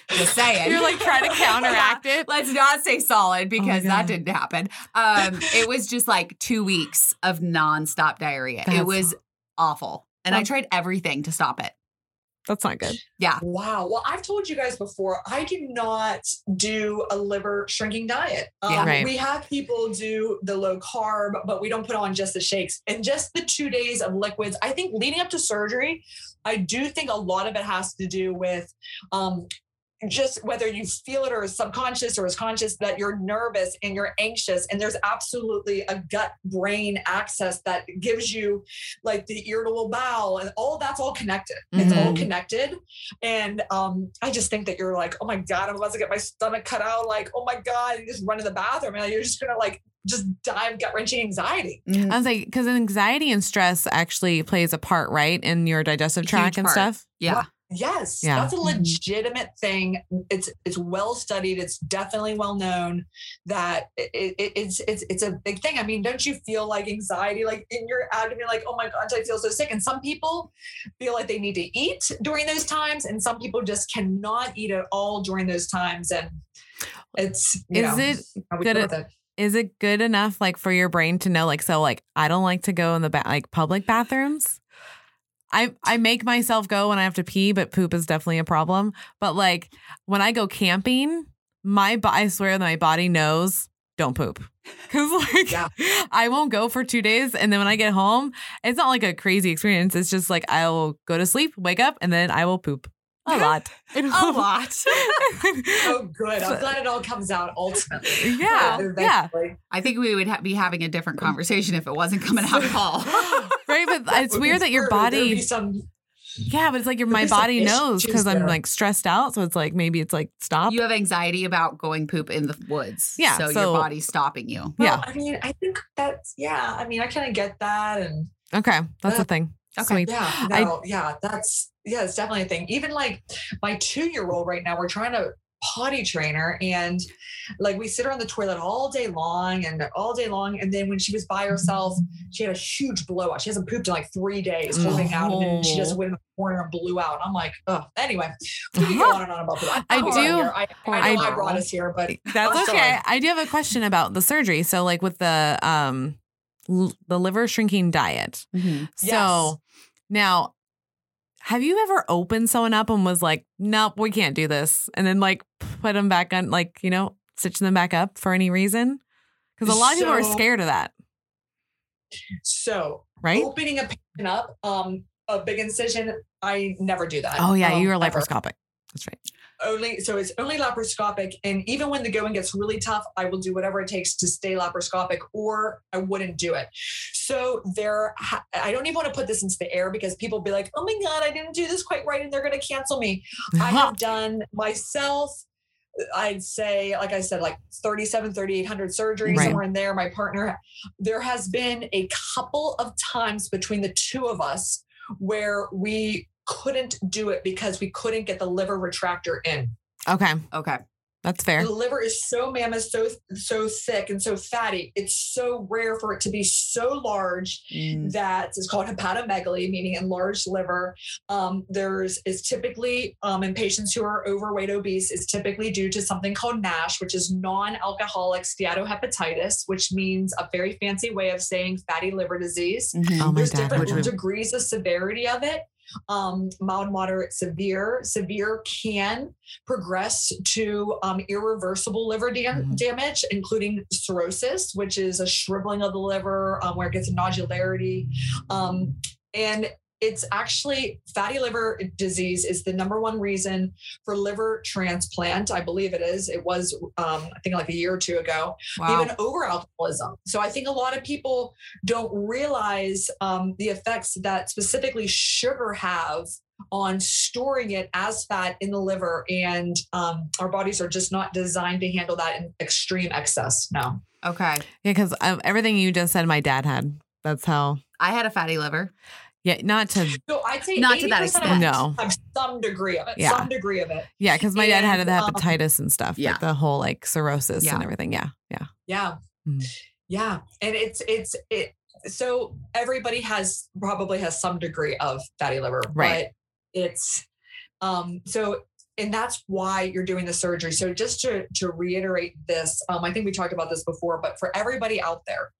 Just saying. You're like trying to (laughs) counteract it. Let's not say solid because that didn't happen. Um, it was just like two weeks of nonstop diarrhea. it was awful. And I tried everything to stop it. That's not good. Yeah. Wow. Well, I've told you guys before, I do not do a liver shrinking diet. Um, Yeah. Right. We have people do the low carb, but we don't put on just the shakes and just the two days of liquids. I think leading up to surgery, I do think a lot of it has to do with um, just whether you feel it or is subconscious or is conscious that you're nervous and you're anxious and there's absolutely a gut brain axis that gives you like the irritable bowel and all that's all connected it's all Mhm. connected and um i just think that you're like oh my god i'm about to get my stomach cut out like oh my god and you just run to the bathroom and you're just gonna like just die of gut wrenching anxiety I was like, because anxiety and stress actually plays a part, right, in your digestive tract and part. stuff. Yeah. Yes, Yeah. that's a Mhm. legitimate thing. It's it's well studied. It's definitely well known that it, it, it's it's it's a big thing. I mean, don't you feel like anxiety, like in your abdomen, like oh my god, I feel so sick? And some people feel like they need to eat during those times, and some people just cannot eat at all during those times. And it's you Is know, it how we good deal with it. Is it good enough, like, for your brain to know, like, so, like, I don't like to go in the ba- like public bathrooms. I I make myself go when I have to pee, but poop is definitely a problem. But like when I go camping, my I swear that my body knows don't poop. (laughs) Cause like Yeah. (laughs) I won't go for two days. And then when I get home, it's not like a crazy experience. It's just like I will go to sleep, wake up, and then I will poop. A (laughs) lot. A lot. Oh, good. I'm glad it all comes out ultimately. yeah. Yeah. I think we would ha- be having a different um, conversation if it wasn't coming out at all. Right. But it's weird that your scary. There'd be body some Yeah, but it's like your my body knows because I'm like stressed out. So it's like maybe it's like stop. you have anxiety about going poop in the woods. Yeah, So, so- your body's stopping you. Yeah. I mean, I think that's yeah. I mean, I kind of get that, and Okay. That's Uh, the thing. Okay. Sweet. yeah, I- yeah, that's yeah, it's definitely a thing. Even like my two-year-old right now, we're trying to potty trainer and like we sit her on the toilet all day long and all day long, and then when she was by herself, she had a huge blowout. She hasn't pooped in like three days, holding out, and then she just Oh. went in the corner and blew out. I'm like, oh, anyway, we can go on and on about that. I do- I, I know I- I, brought us here, but (laughs) That's okay. sorry. I do have a question about the surgery. So like with the um l- the liver shrinking diet. Mhm. So Yes. now Have you ever opened someone up and was like, nope, we can't do this? And then like put them back on, like, you know, stitching them back up for any reason? Because a lot of people are scared of that, So right? opening a patient up, um, a big incision, I never do that. Oh, yeah. um, You are ever. laparoscopic. That's right. Only so it's only laparoscopic and even when the going gets really tough i will do whatever it takes to stay laparoscopic or i wouldn't do it so there i don't even want to put this into the air because people be like oh my god i didn't do this quite right and they're going to cancel me i have (laughs) done myself I'd say, like I said, like 37, 3,800 surgeries, Right. somewhere in there. My partner, there has been a couple of times between the two of us where we couldn't do it because we couldn't get the liver retractor in. Okay. Okay. That's fair. The liver is so mammoth, so so thick and so fatty. It's so rare for it to be so large Mm. that it's called hepatomegaly, meaning enlarged liver. Um, there's is typically um, in patients who are overweight, obese, is typically due to something called NASH, which is non-alcoholic steatohepatitis, which means a very fancy way of saying fatty liver disease. Mhm. Oh, my There's dad different degrees of severity of it. Um, mild, moderate, severe. Severe can progress to um, irreversible liver dam- Mhm. damage, including cirrhosis, which is a shriveling of the liver um, where it gets a nodularity. Um, and it's actually fatty liver disease is the number one reason for liver transplant. I believe it is. It was, um, I think, like a year or two ago Wow. even over alcoholism. So I think a lot of people don't realize um, the effects that specifically sugar have on storing it as fat in the liver, and um, our bodies are just not designed to handle that in extreme excess. No. okay. Yeah, because um, everything you just said, my dad had. That's how. I had a fatty liver. Yeah, not to. (laughs) So I'd say Not to that extent. No. have some degree of it. Yeah. Some degree of it. Yeah, because my dad had And, the um, hepatitis and stuff. yeah. Like the whole like cirrhosis Yeah. and everything. Yeah. Yeah. Yeah. Mm. Yeah. And it's it's it so everybody has probably has some degree of fatty liver, Right. but it's um so and that's why you're doing the surgery. So just to to reiterate this, um, I think we talked about this before, but for everybody out there,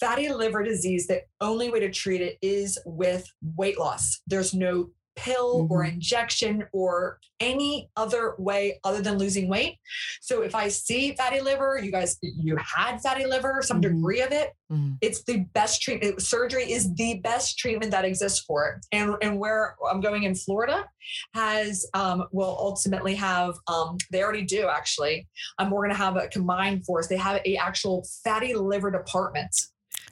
fatty liver disease, the only way to treat it is with weight loss. There's no pill or injection or any other way other than losing weight. So if I see fatty liver, you guys, you had fatty liver, some Mhm. degree of it, Mhm. it's the best treatment. Surgery is the best treatment that exists for it. And and where I'm going in Florida has um, will ultimately have um, they already do actually. Um, we're going to have a combined force. They have a actual fatty liver department.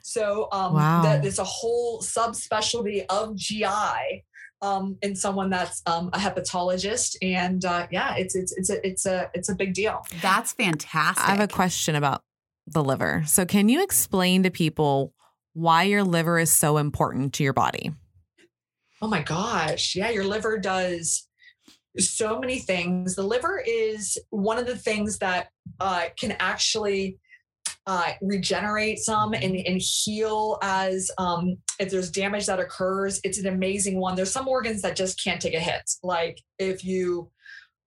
So um, Wow. that it's a whole subspecialty of GI um, in someone that's um, a hepatologist, and uh, yeah, it's it's it's a it's a it's a big deal. That's fantastic. I have a question about the liver. So, can you explain to people why your liver is so important to your body? Oh my gosh. Yeah, your liver does so many things. The liver is one of the things that uh, can actually uh, regenerate some and, and heal as um, if there's damage that occurs. It's an amazing one. There's some organs that just can't take a hit. Like if you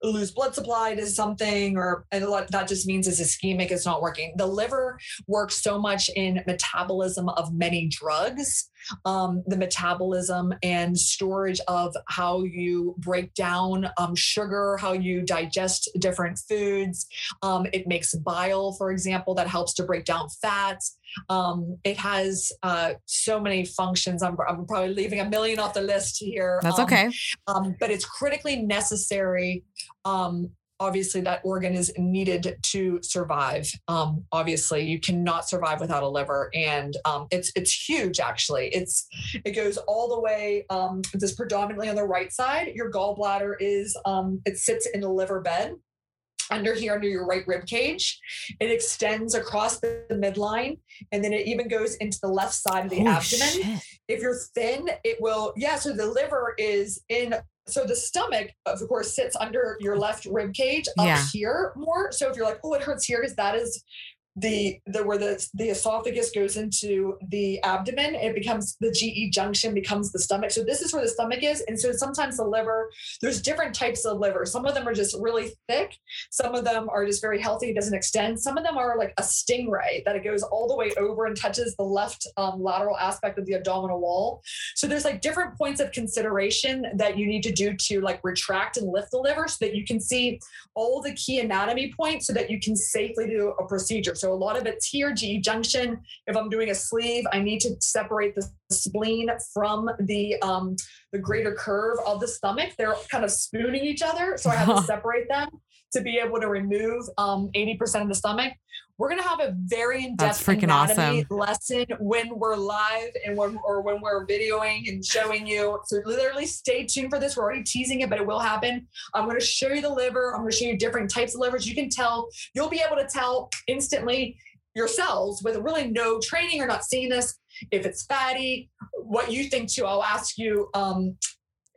lose blood supply to something or and a lot that just means it's ischemic it's not working the liver works so much in metabolism of many drugs um, the metabolism and storage of how you break down um, sugar, how you digest different foods. Um, it makes bile, for example, that helps to break down fats. Um, it has uh, so many functions. I'm, I'm probably leaving a million off the list here. That's Um, okay. um, but it's critically necessary. Um, obviously, that organ is needed to survive. Um, obviously, you cannot survive without a liver, and um, it's it's huge. Actually, it's it goes all the way. Um, this predominantly on the right side. Your gallbladder is um, it sits in the liver bed under here under your right rib cage. It extends across the, the midline, and then it even goes into the left side of the Holy abdomen shit. if you're thin, it will, yeah. So the liver is in, so the stomach, of course, sits under your left rib cage up Yeah. here more. So if you're like, oh, it hurts here, because that is the the where the the esophagus goes into the abdomen it becomes the GE junction becomes the stomach. So this is where the stomach is. And so sometimes the liver there's different types of liver. Some of them are just really thick. Some of them are just very healthy it doesn't extend. Some of them are like a stingray that it goes all the way over and touches the left um, lateral aspect of the abdominal wall. So there's like different points of consideration that you need to do to like retract and lift the liver so that you can see all the key anatomy points so that you can safely do a procedure so a lot of it's here, GE junction. If I'm doing a sleeve, I need to separate the spleen from the um, the greater curve of the stomach. They're kind of spooning each other, so I have to separate them to be able to remove um, 80% of the stomach. We're gonna have a very in-depth anatomy awesome. lesson when we're live and when or when we're videoing and showing you. So literally stay tuned for this. We're already teasing it, but it will happen. I'm gonna show you the liver. I'm gonna show you different types of livers. You can tell, you'll be able to tell instantly yourselves with really no training or not seeing this if it's fatty what you think too i'll ask you um,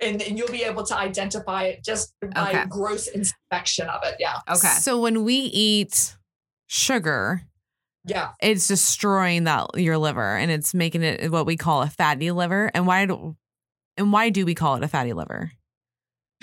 and, and you'll be able to identify it just by okay. gross inspection of it. Yeah. Okay. So when we eat sugar, yeah, it's destroying that your liver and it's making it what we call a fatty liver. And why do and why do we call it a fatty liver?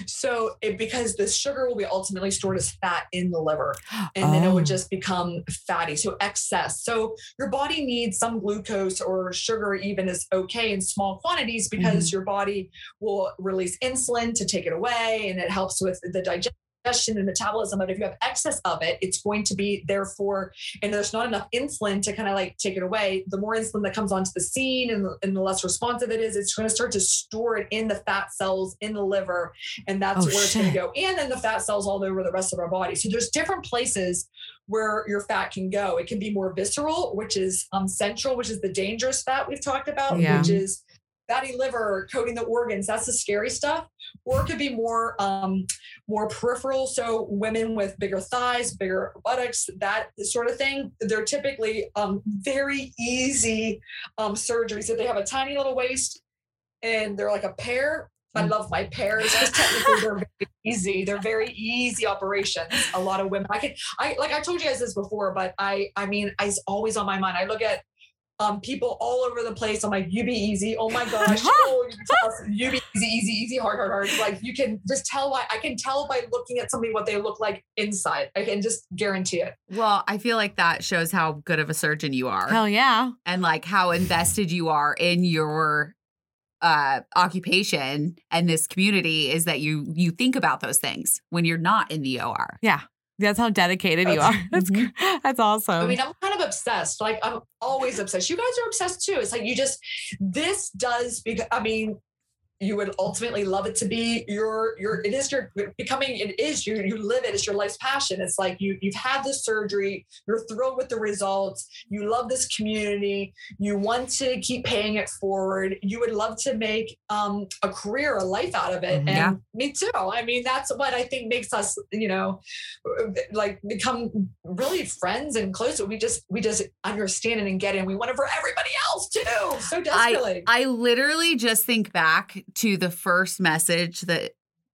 So it because the sugar will be ultimately stored as fat in the liver (gasps) and oh. then it would oh. just become fatty. So excess. So your body needs some glucose or sugar even is okay in small quantities because mm-hmm. your body will release insulin to take it away and it helps with the digestion digestion and metabolism. But if you have excess of it, it's going to be therefore, and there's not enough insulin to kind of like take it away. The more insulin that comes onto the scene and the, and the less responsive it is, it's going to start to store it in the fat cells in the liver. And that's oh, where shit. it's going to go. And then the fat cells all over the rest of our body. So there's different places where your fat can go. It can be more visceral, which is um, central, which is the dangerous fat we've talked about, yeah. which is fatty liver coating the organs. That's the scary stuff. Or it could be more um, more peripheral. So women with bigger thighs, bigger buttocks, that sort of thing. They're typically um, very easy um, surgeries. If they have a tiny little waist and they're like a pear, I mm. love my pears because technically they're (laughs) very easy. They're very easy operations. A lot of women, I can, I like I told you guys this before, but I, I mean, it's always on my mind. I look at um, people all over the place. I'm like, you be easy. Oh my (laughs) gosh. oh, you, be easy, easy, easy, hard, hard, hard. Like you can just tell why I can tell by looking at somebody what they look like inside. I can just guarantee it. Well, I feel like that shows how good of a surgeon you are. Hell yeah. And like how invested you are in your uh, occupation and this community is that you you think about those things when you're not in the OR. Yeah. That's how dedicated you are. (laughs) That's mm-hmm. that's awesome. I mean, I'm kind of obsessed. Like I'm always obsessed. You guys are obsessed too. It's like you just this does because I mean, you would ultimately love it to be your your it is your becoming it is you you live it it's your life's passion. It's like you you've had the surgery you're thrilled with the results you love this community you want to keep paying it forward. You would love to make um, a career a life out of it. Mm-hmm. and yeah. me too. I mean that's what i think makes us you know like become really friends and close we just we just understand it and get it and we want it for everybody else too so desperately. I, I literally just think back to the first message that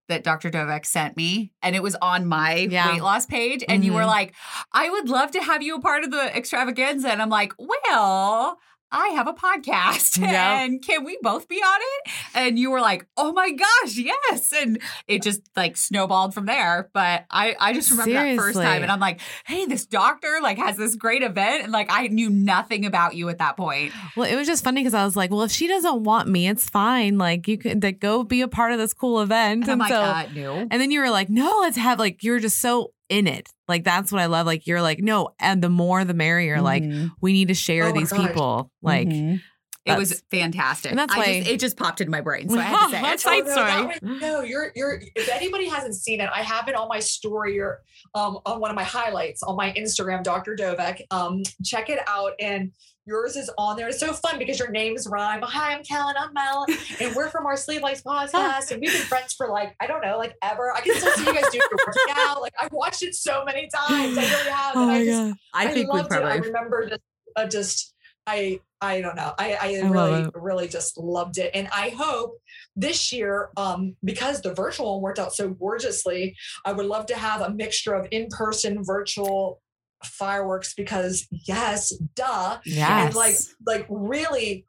that Dr. Dovec sent me, and it was on my yeah. weight loss page. And mm-hmm. you were mm-hmm. like, I would love to have you a part of the extravaganza. And I'm like, well, I have a podcast (laughs) and can we both be on it? And you were like, oh my gosh, yes. And it just like snowballed from there. But I, I just remember Seriously. that first time and I'm like, hey, this doctor like has this great event. And like I knew nothing about you at that point. Well, it was just funny because I was like, well, if she doesn't want me, it's fine. Like you could like, go be a part of this cool event. And, and so, like, uh, no. And then you were like, no, let's have like, you w're just so in it. Like that's what I love. Like you're like, no, and the more the merrier. Mm-hmm. Like we need to share oh these people. Like mm-hmm. it was fantastic. And that's why just, it just popped into my brain. So I had to (laughs) say that's (laughs) side oh, story. No, no, you're you're if anybody hasn't seen it, I have it on my story or um on one of my highlights on my Instagram, Dr. Dovec. Um, check it out. And Yours is on there. It's so fun because your names rhyme. Hi, I'm Kellie. I'm Mel, (laughs) and we're from our Sleeved Life podcast, and we've been friends for like I don't know, like ever. I can still see you guys doing your working out. (laughs) Like I've watched it so many times. I really have. Oh and I just, God. I, I think loved it. I remember just, uh, just I I don't know. I, I, I really, really just loved it. And I hope this year, um, because the virtual one worked out so gorgeously, I would love to have a mixture of in-person, virtual fireworks because yes, duh. Yes. And like like really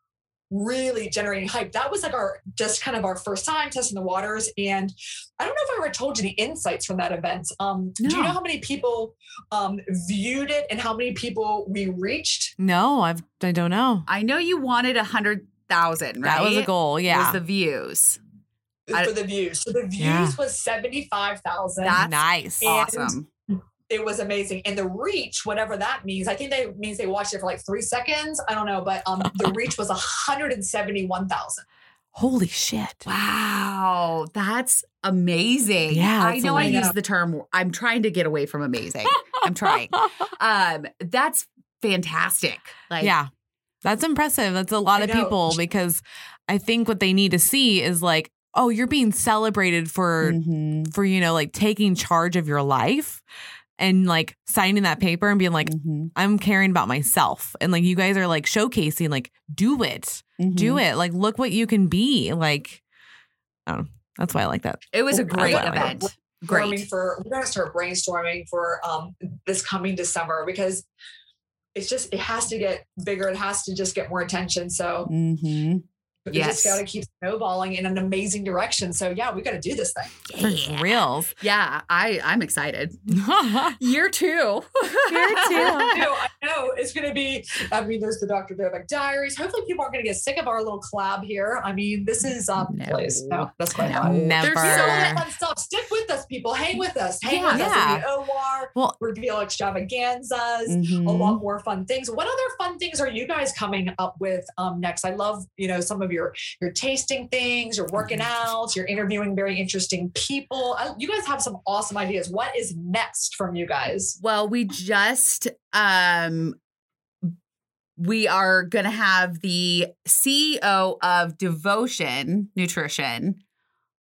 really generating hype. That was like our just kind of our first time testing the waters. And I don't know if I ever told you the insights from that event. Um, Do you know how many people um, viewed it and how many people we reached? no, I've I don't know. I know you wanted a hundred thousand, right? That was a goal. Was Yeah. the views. For the views. So the views Yeah. was 75,000. That's nice. And- Awesome. It was amazing. And the reach, whatever that means, I think that means they watched it for like three seconds. I don't know, but um, the reach was 171,000. Holy shit. Wow, that's amazing. Yeah, I know I amazing. use the term. I'm trying to get away from amazing. I'm trying. (laughs) Um, that's fantastic. Like, yeah. That's impressive. That's a lot I of know. people because I think what they need to see is like, oh, you're being celebrated for Mhm, for you know like taking charge of your life and like signing that paper and being like mhm, I'm caring about myself and like you guys are like showcasing like do it. Do mhm. it. Like look what you can be. Like I don't know. That's why I like that. It was a great I like it. event. Great. For we're gonna start brainstorming for um this coming December because it's just it has to get bigger. It has to just get more attention. So Mhm. We Yes. just gotta keep snowballing in an amazing direction. So yeah, we gotta do this thing. For Yeah. reals. Yeah, I I'm excited. (laughs) Year two. Year two. (laughs) no, I know it's going to be. I mean, there's the Dr. Dovec Diaries. Hopefully, people aren't going to get sick of our little collab here. I mean, this is um, No. please, no, that's quite No. not. Never. There's So so much fun stuff. Stick with us, people. Hang with us. Hang Yeah. with us. Yeah. in The OR Well- reveal extravaganzas. Mhm. A lot more fun things. What other fun things are you guys coming up with um, next? I love, you know, some of your your tasting things. You're working out. You're interviewing very interesting people. I, you guys have some awesome ideas. What is next from you guys? Well, we just um we are going to have the CEO of Devotion Nutrition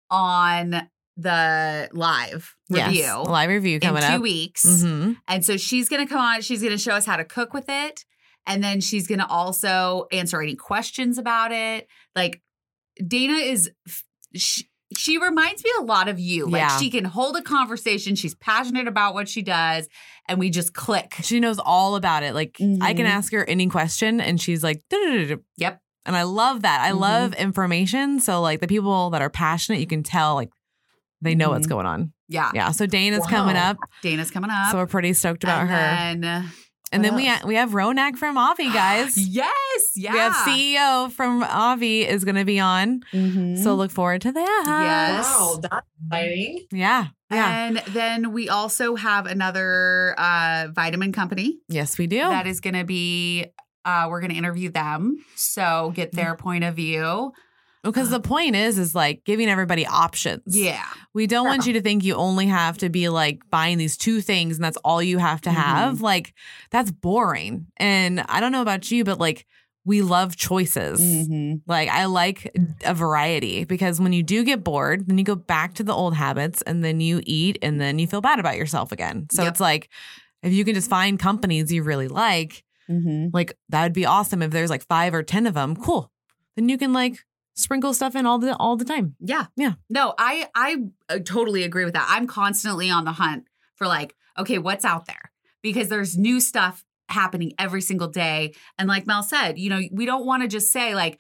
on the live review Live review coming up. in coming two up. weeks. hmm And so she's going to come on, she's going to show us how to cook with it. And then she's going to also answer any questions about it. Like Dana is, she, she reminds me a lot of you. Like Yeah. she can hold a conversation. She's passionate about what she does, and we just click. She knows all about it. Like I can Mhm. ask her any question and she's like. Yep. and I love that. I Mhm. love information. So like the people that are passionate, you can tell like they know what's Mhm. going on. Yeah. Yeah. So Dana's coming Wow. up. Dana's coming up. So we're pretty stoked about and her. Then, and what then we ha- we have Ronak from Avi, (gasps) guys. yes. Yeah. We have CEO from Avi is going to be on. Mhm. So look forward to that. Yes. Wow, that's exciting. Yeah. Yeah. And then we also have another uh, vitamin company yes, we do. that is going to be. Uh, we're going to interview them, so get their point of view. Because the point is, is like giving everybody options. Yeah, We don't want you to think you only have to be like buying these two things and that's all you have to have. Like, that's boring. And I don't know about you, but like, we love choices. Mm-hmm. Like, I like a variety because when you do get bored, then you go back to the old habits and then you eat and then you feel bad about yourself again. So Yep. it's like, if you can just find companies you really like, Mm-hmm. like that would be awesome. If there's like five or 10 of them, cool. Then you can like sprinkle stuff in all the all the time. yeah, Yeah. No, I I uh, totally agree with that. I'm constantly on the hunt for like, okay, what's out there because there's new stuff happening every single day. And like Mel said, you know, we don't want to just say like.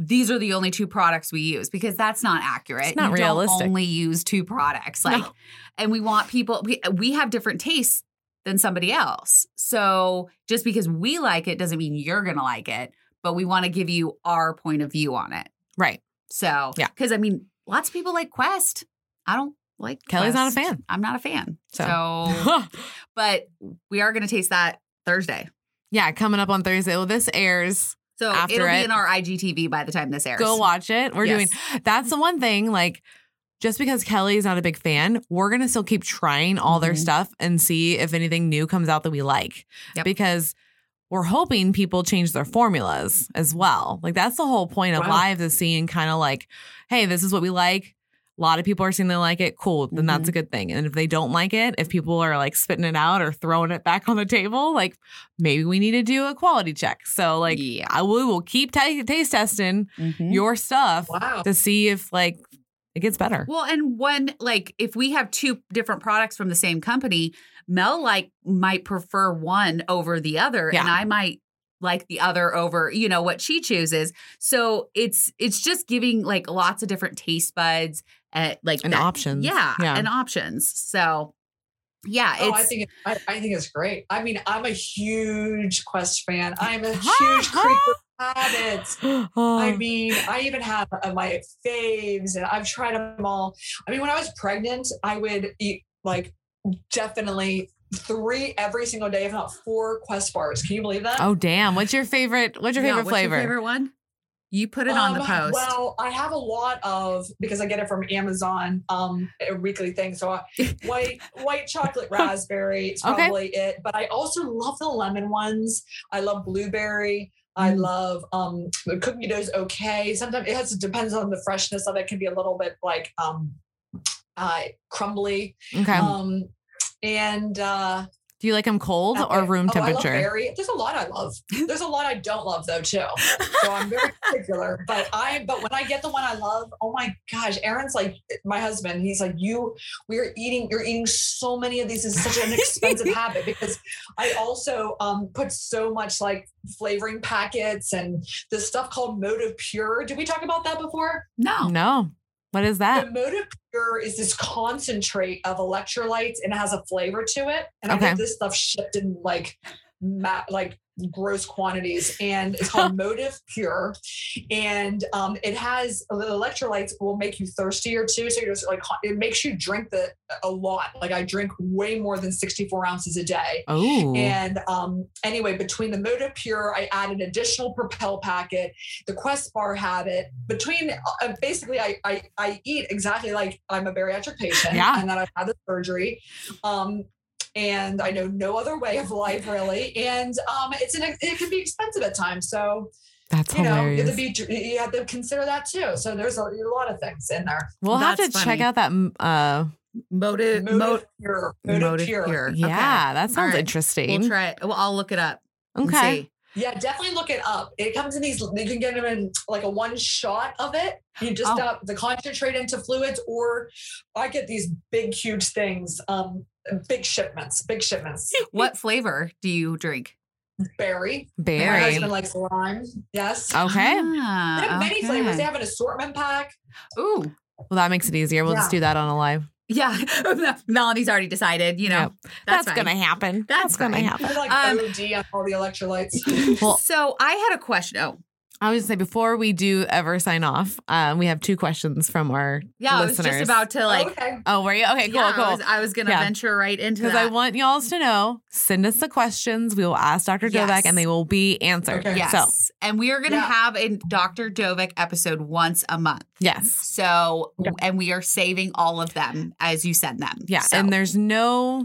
These are the only two products we use because that's not accurate. It's not you realistic. Don't only use two products, like, No. and we want people. We we have different tastes than somebody else. So just because we like it doesn't mean you're gonna like it. But we want to give you our point of view on it. Right. So Yeah. because I mean, lots of people like Quest. I don't like. Kellie's not a fan. I'm not a fan. So. So, (laughs) but we are going to taste that Thursday. yeah, coming up on Thursday. Well, this airs. So After it'll it. be in our IGTV by the time this airs. Go watch it. We're Yes. doing that's the one thing. Like, just because Kellie's not a big fan, we're gonna still keep trying all their Mhm. stuff and see if anything new comes out that we like. Yep. Because we're hoping people change their formulas as well. Like that's the whole point of Wow. live is seeing kind of like, hey, this is what we like. A lot of people are seeing they like it. Cool. Then that's a good thing. And if they don't like it, if people are like spitting it out or throwing it back on the table, like maybe we need to do a quality check. So like Yeah. I we will keep ta taste testing Mhm. your stuff Wow. to see if like it gets better. Well, and when like if we have two different products from the same company, Mel like might prefer one over the other, Yeah. and I might like the other over, you know, what she chooses. So it's it's just giving like lots of different taste buds at like And that- options. Yeah, Yeah. and options. So yeah, Oh, it's I think it, I, I think it's great. I mean, I'm a huge Quest fan. I'm a huge creature of habits. (gasps) I oh, mean, I even have uh, my faves, and I've tried them all. I mean, when I was pregnant, I would eat like definitely three every single day, if not four Quest bars. Can you believe that? oh, damn. What's your favorite? What's your Yeah, favorite what's your flavor? favorite one? You put it on the Um, post. Well, I have a lot of because I get it from Amazon, um, a weekly thing. So I, white white chocolate (laughs) raspberry is Okay. probably it. But I also love the lemon ones. I love blueberry. I Mm. love um the cookie dough's okay. Sometimes it has it depends on the freshness of it. Can be a little bit like um uh crumbly. Okay. Um and uh Do you like them cold or Okay. room Oh, I love temperature? berry. There's a lot I love. There's a lot I don't love though too. So I'm very (laughs) particular. But I but when I get the one I love, oh my gosh, Aaron's like my husband. He's like you. We're eating. You're eating so many of these. It's such an expensive (laughs) habit because I also um put so much like flavoring packets and this stuff called Motive Pure. Did we talk about that before? no. No. What is that? The Motive Pure is this concentrate of electrolytes and it has a flavor to it. And I think this stuff shipped in like ma- like gross quantities and it's called (laughs) Motive Pure. And um, it has the electrolytes will make you thirstier too. So you're just like it makes you drink the a lot. Like I drink way more than 64 ounces a day. Oh. And um, anyway, between the Motive Pure, I add an additional Propel packet. The Quest Bar habit. Between uh, basically, I, I I eat exactly like I'm a bariatric patient, Yeah. and that I've had the surgery. Um, and I know no other way of life really, and um, it's an it can be expensive at times. So That's you know you hilarious. have, to be, you have to consider that too. So there's a, a lot of things in there. we'll have to That's check out that. Uh, Motive, Motive motive, Pure, Motive, motive Pure. pure. Okay. yeah, that sounds All right. interesting. We'll try it. Well, I'll look it up. and okay. Yeah, definitely look it up. It comes in these. You can get them in like a one shot of it. You just Oh. uh, the concentrate into fluids, or I get these big, huge things. Um, big shipments, big shipments. (laughs) What flavor do you drink? Berry. My Berry. husband likes lime. Yes. Okay. Ah, They have many flavors. They have an assortment pack. Ooh. Well, that makes it easier. We'll just do that on a live. Yeah. (laughs) Melanie's already decided, you know. Yep. That's, That's, gonna happen. That's gonna fine. happen. I like Um, OD on all the electrolytes. (laughs) Well- so I had a question. Oh, I was gonna say before we do ever sign off, um, we have two questions from our yeah. listeners. I was just about to like. okay. Oh, were you? Okay, cool, yeah, cool. I was, I was gonna Yeah. venture right into Because. I want y'all to know, send us the questions. We will ask Dr. Yes. Dovec and they will be answered. Okay. yes. So, and we are gonna Yeah. have a Dr. Dovec episode once a month. yes. So, Okay. and we are saving all of them as you send them. Yeah. So, And there's no,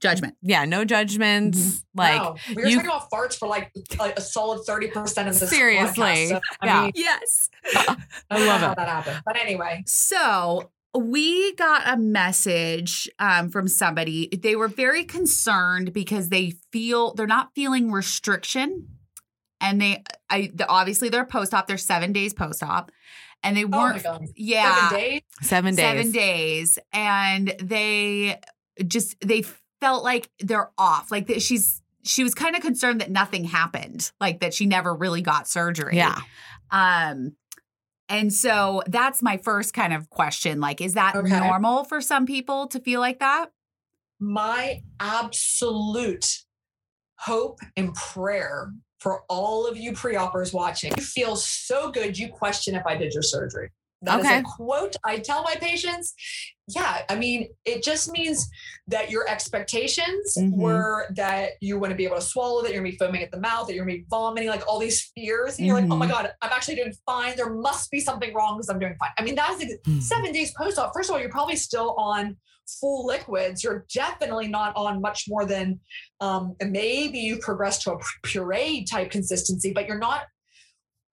judgment. yeah, no judgments. Mhm. Like, wow. we were you- talking about farts for like, like a solid 30% of this. Seriously. podcast, so, I Yeah. mean, Yes. (laughs) I, I don't love how that happened. But anyway. So we got a message um, from somebody. They were very concerned because they feel they're not feeling restriction, and they, I, the, obviously they're post op. They're seven days post op, and they Oh my weren't. God. yeah, Seven days? seven days. seven days, and they just they felt like they're off. Like that she's she was kind of concerned that nothing happened, like that she never really got surgery. Yeah. Um, and so that's my first kind of question. Like, is that Okay. normal for some people to feel like that? my absolute hope and prayer for all of you pre-oppers watching. You feel so good, you question if I did your surgery. That is Okay. a quote I tell my patients. Yeah, I mean, it just means that your expectations Mhm. were that you want to be able to swallow, that you're gonna be foaming at the mouth, that you're gonna be vomiting, like all these fears. And you're like, oh my Mhm. God, I'm actually doing fine. There must be something wrong because I'm doing fine. I mean, that is ex- Mhm. seven days post op. First of all, you're probably still on full liquids. You're definitely not on much more than um, and maybe you progress to a puree type consistency, but you're not.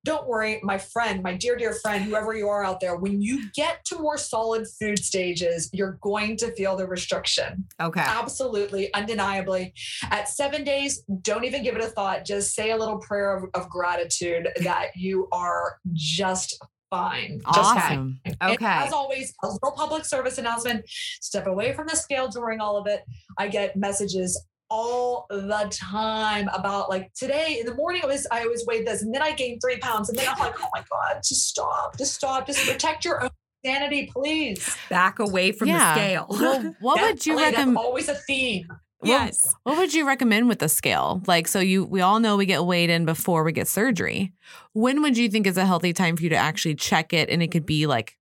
Don't worry, my friend, my dear, dear friend, whoever you are out there, when you get to more solid food stages, you're going to feel the restriction. Okay. Absolutely, undeniably. At seven days, don't even give it a thought. Just say a little prayer of, of gratitude (laughs) that you are just fine. Just fine. Awesome. And Okay. as always, a little public service announcement. Step away from the scale during all of it. I get messages all the time about like today in the morning it was I always weighed this and then I gained three pounds and then I'm like, oh my God, just stop, just stop, just protect your own sanity, please. Back away from Yeah. the scale. Well, what (laughs) would you recommend? always a theme. Well, What would you recommend with the scale? Like, so you, we all know we get weighed in before we get surgery. When would you think is a healthy time for you to actually check it and it could be like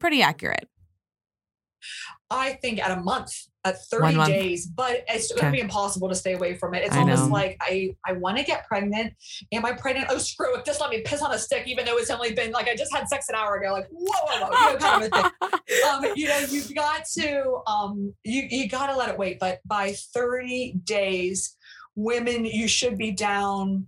pretty accurate? I think at a month, at 30 One month. days, but it's going to be impossible to stay away from it. It's I almost know. like I, I want to get pregnant. Am I pregnant? Oh, screw it. Just let me piss on a stick, even though it's only been like I just had sex an hour ago. Like, whoa, whoa, whoa, you know, kind of thing. (laughs) Um, you know, you've got to, um, you, you got to let it wait. But by 30 days, women, you should be down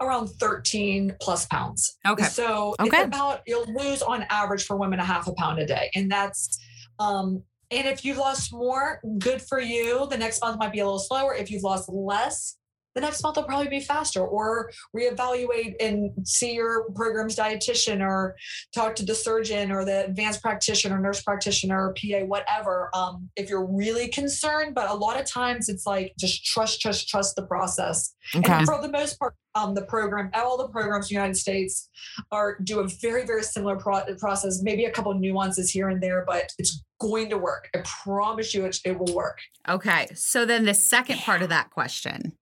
around 13 plus pounds. Okay. So Okay. it's about you'll lose on average for women a half a pound a day. And that's um and if you've lost more, good for you. The next month might be a little slower. If you've lost less, the next month will probably be faster or reevaluate and see your program's dietitian or talk to the surgeon or the advanced practitioner, nurse practitioner, or PA, whatever. Um, if you're really concerned, but a lot of times it's like just trust, trust, trust the process. Okay. And for the most part, um, the program, all the programs in the United States are do a very, very similar pro- process. Maybe a couple nuances here and there, but it's going to work. I promise you, it, it will work. Okay. So then the second part of that question.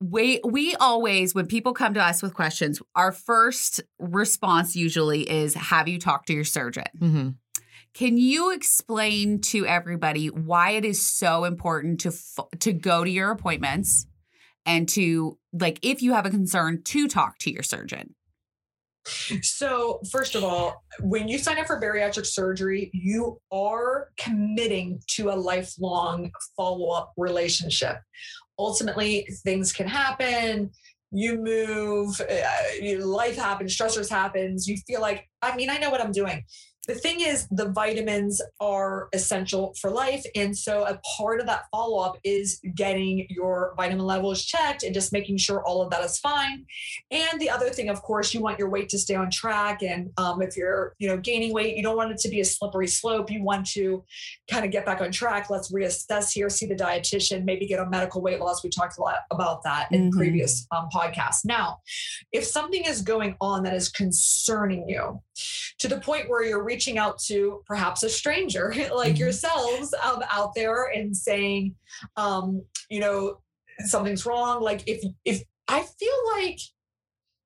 We we always when people come to us with questions, our first response usually is have you talked to your surgeon? hmm Can you explain to everybody why it is so important to f- to go to your appointments and to like if you have a concern to talk to your surgeon? So, first of all, when you sign up for bariatric surgery, you are committing to a lifelong follow up relationship. Ultimately, things can happen. You move, uh, life happens, stressors happens. You feel like, I mean, I know what I'm doing. The thing is, the vitamins are essential for life. And so, a part of that follow up is getting your vitamin levels checked and just making sure all of that is fine. And the other thing, of course, you want your weight to stay on track. And um, if you're, you know, gaining weight, you don't want it to be a slippery slope. You want to kind of get back on track. Let's reassess here, see the dietitian, maybe get on medical weight loss. We talked a lot about that in Mhm. previous um, podcasts. Now, if something is going on that is concerning you to the point where you're reaching out to perhaps a stranger (laughs) like Mhm. yourselves um, out there and saying, um, you know, something's wrong. Like if if I feel like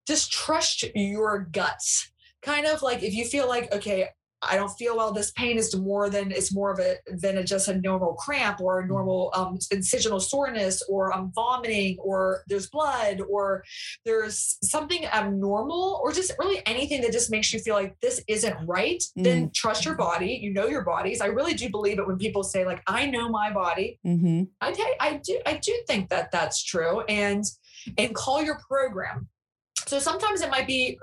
just trust your guts. Kind of like if you feel like, okay, I don't feel well, this pain is more than it's more of a than a, just a normal cramp or a normal um, incisional soreness, or I'm vomiting, or there's blood, or there's something abnormal, or just really anything that just makes you feel like this isn't right. Then trust your body. You know your bodies. I really do believe it when people say like, I know my body. Mm-hmm. I I do I do think that that's true and and call your program. So sometimes it might be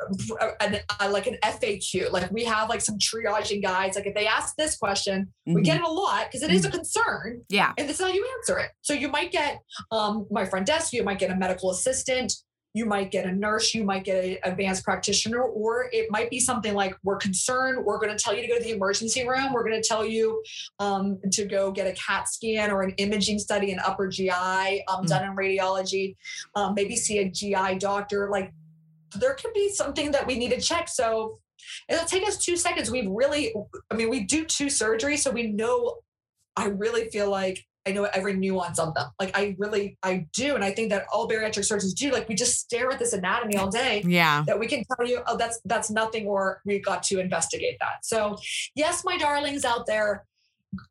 an, uh, like an FAQ. Like we have like some triaging guides. Like if they ask this question, we get it a lot because it is a concern, Yeah. and this is how you answer it. So you might get um, my front desk. You might get a medical assistant. You might get a nurse. You might get an advanced practitioner, or it might be something like we're concerned. We're going to tell you to go to the emergency room. We're going to tell you um, to go get a CAT scan or an imaging study in upper GI um, Mm. done in radiology. Um, maybe see a GI doctor. Like there could be something that we need to check. So it'll take us two seconds. We've really, I mean, we do two surgeries, so we know. I really feel like I know every nuance of them. Like I really, I do, and I think that all bariatric surgeons do. Like we just stare at this anatomy all day. Yeah. That we can tell you, oh, that's that's nothing, or we've got to investigate that. So, yes, my darlings out there,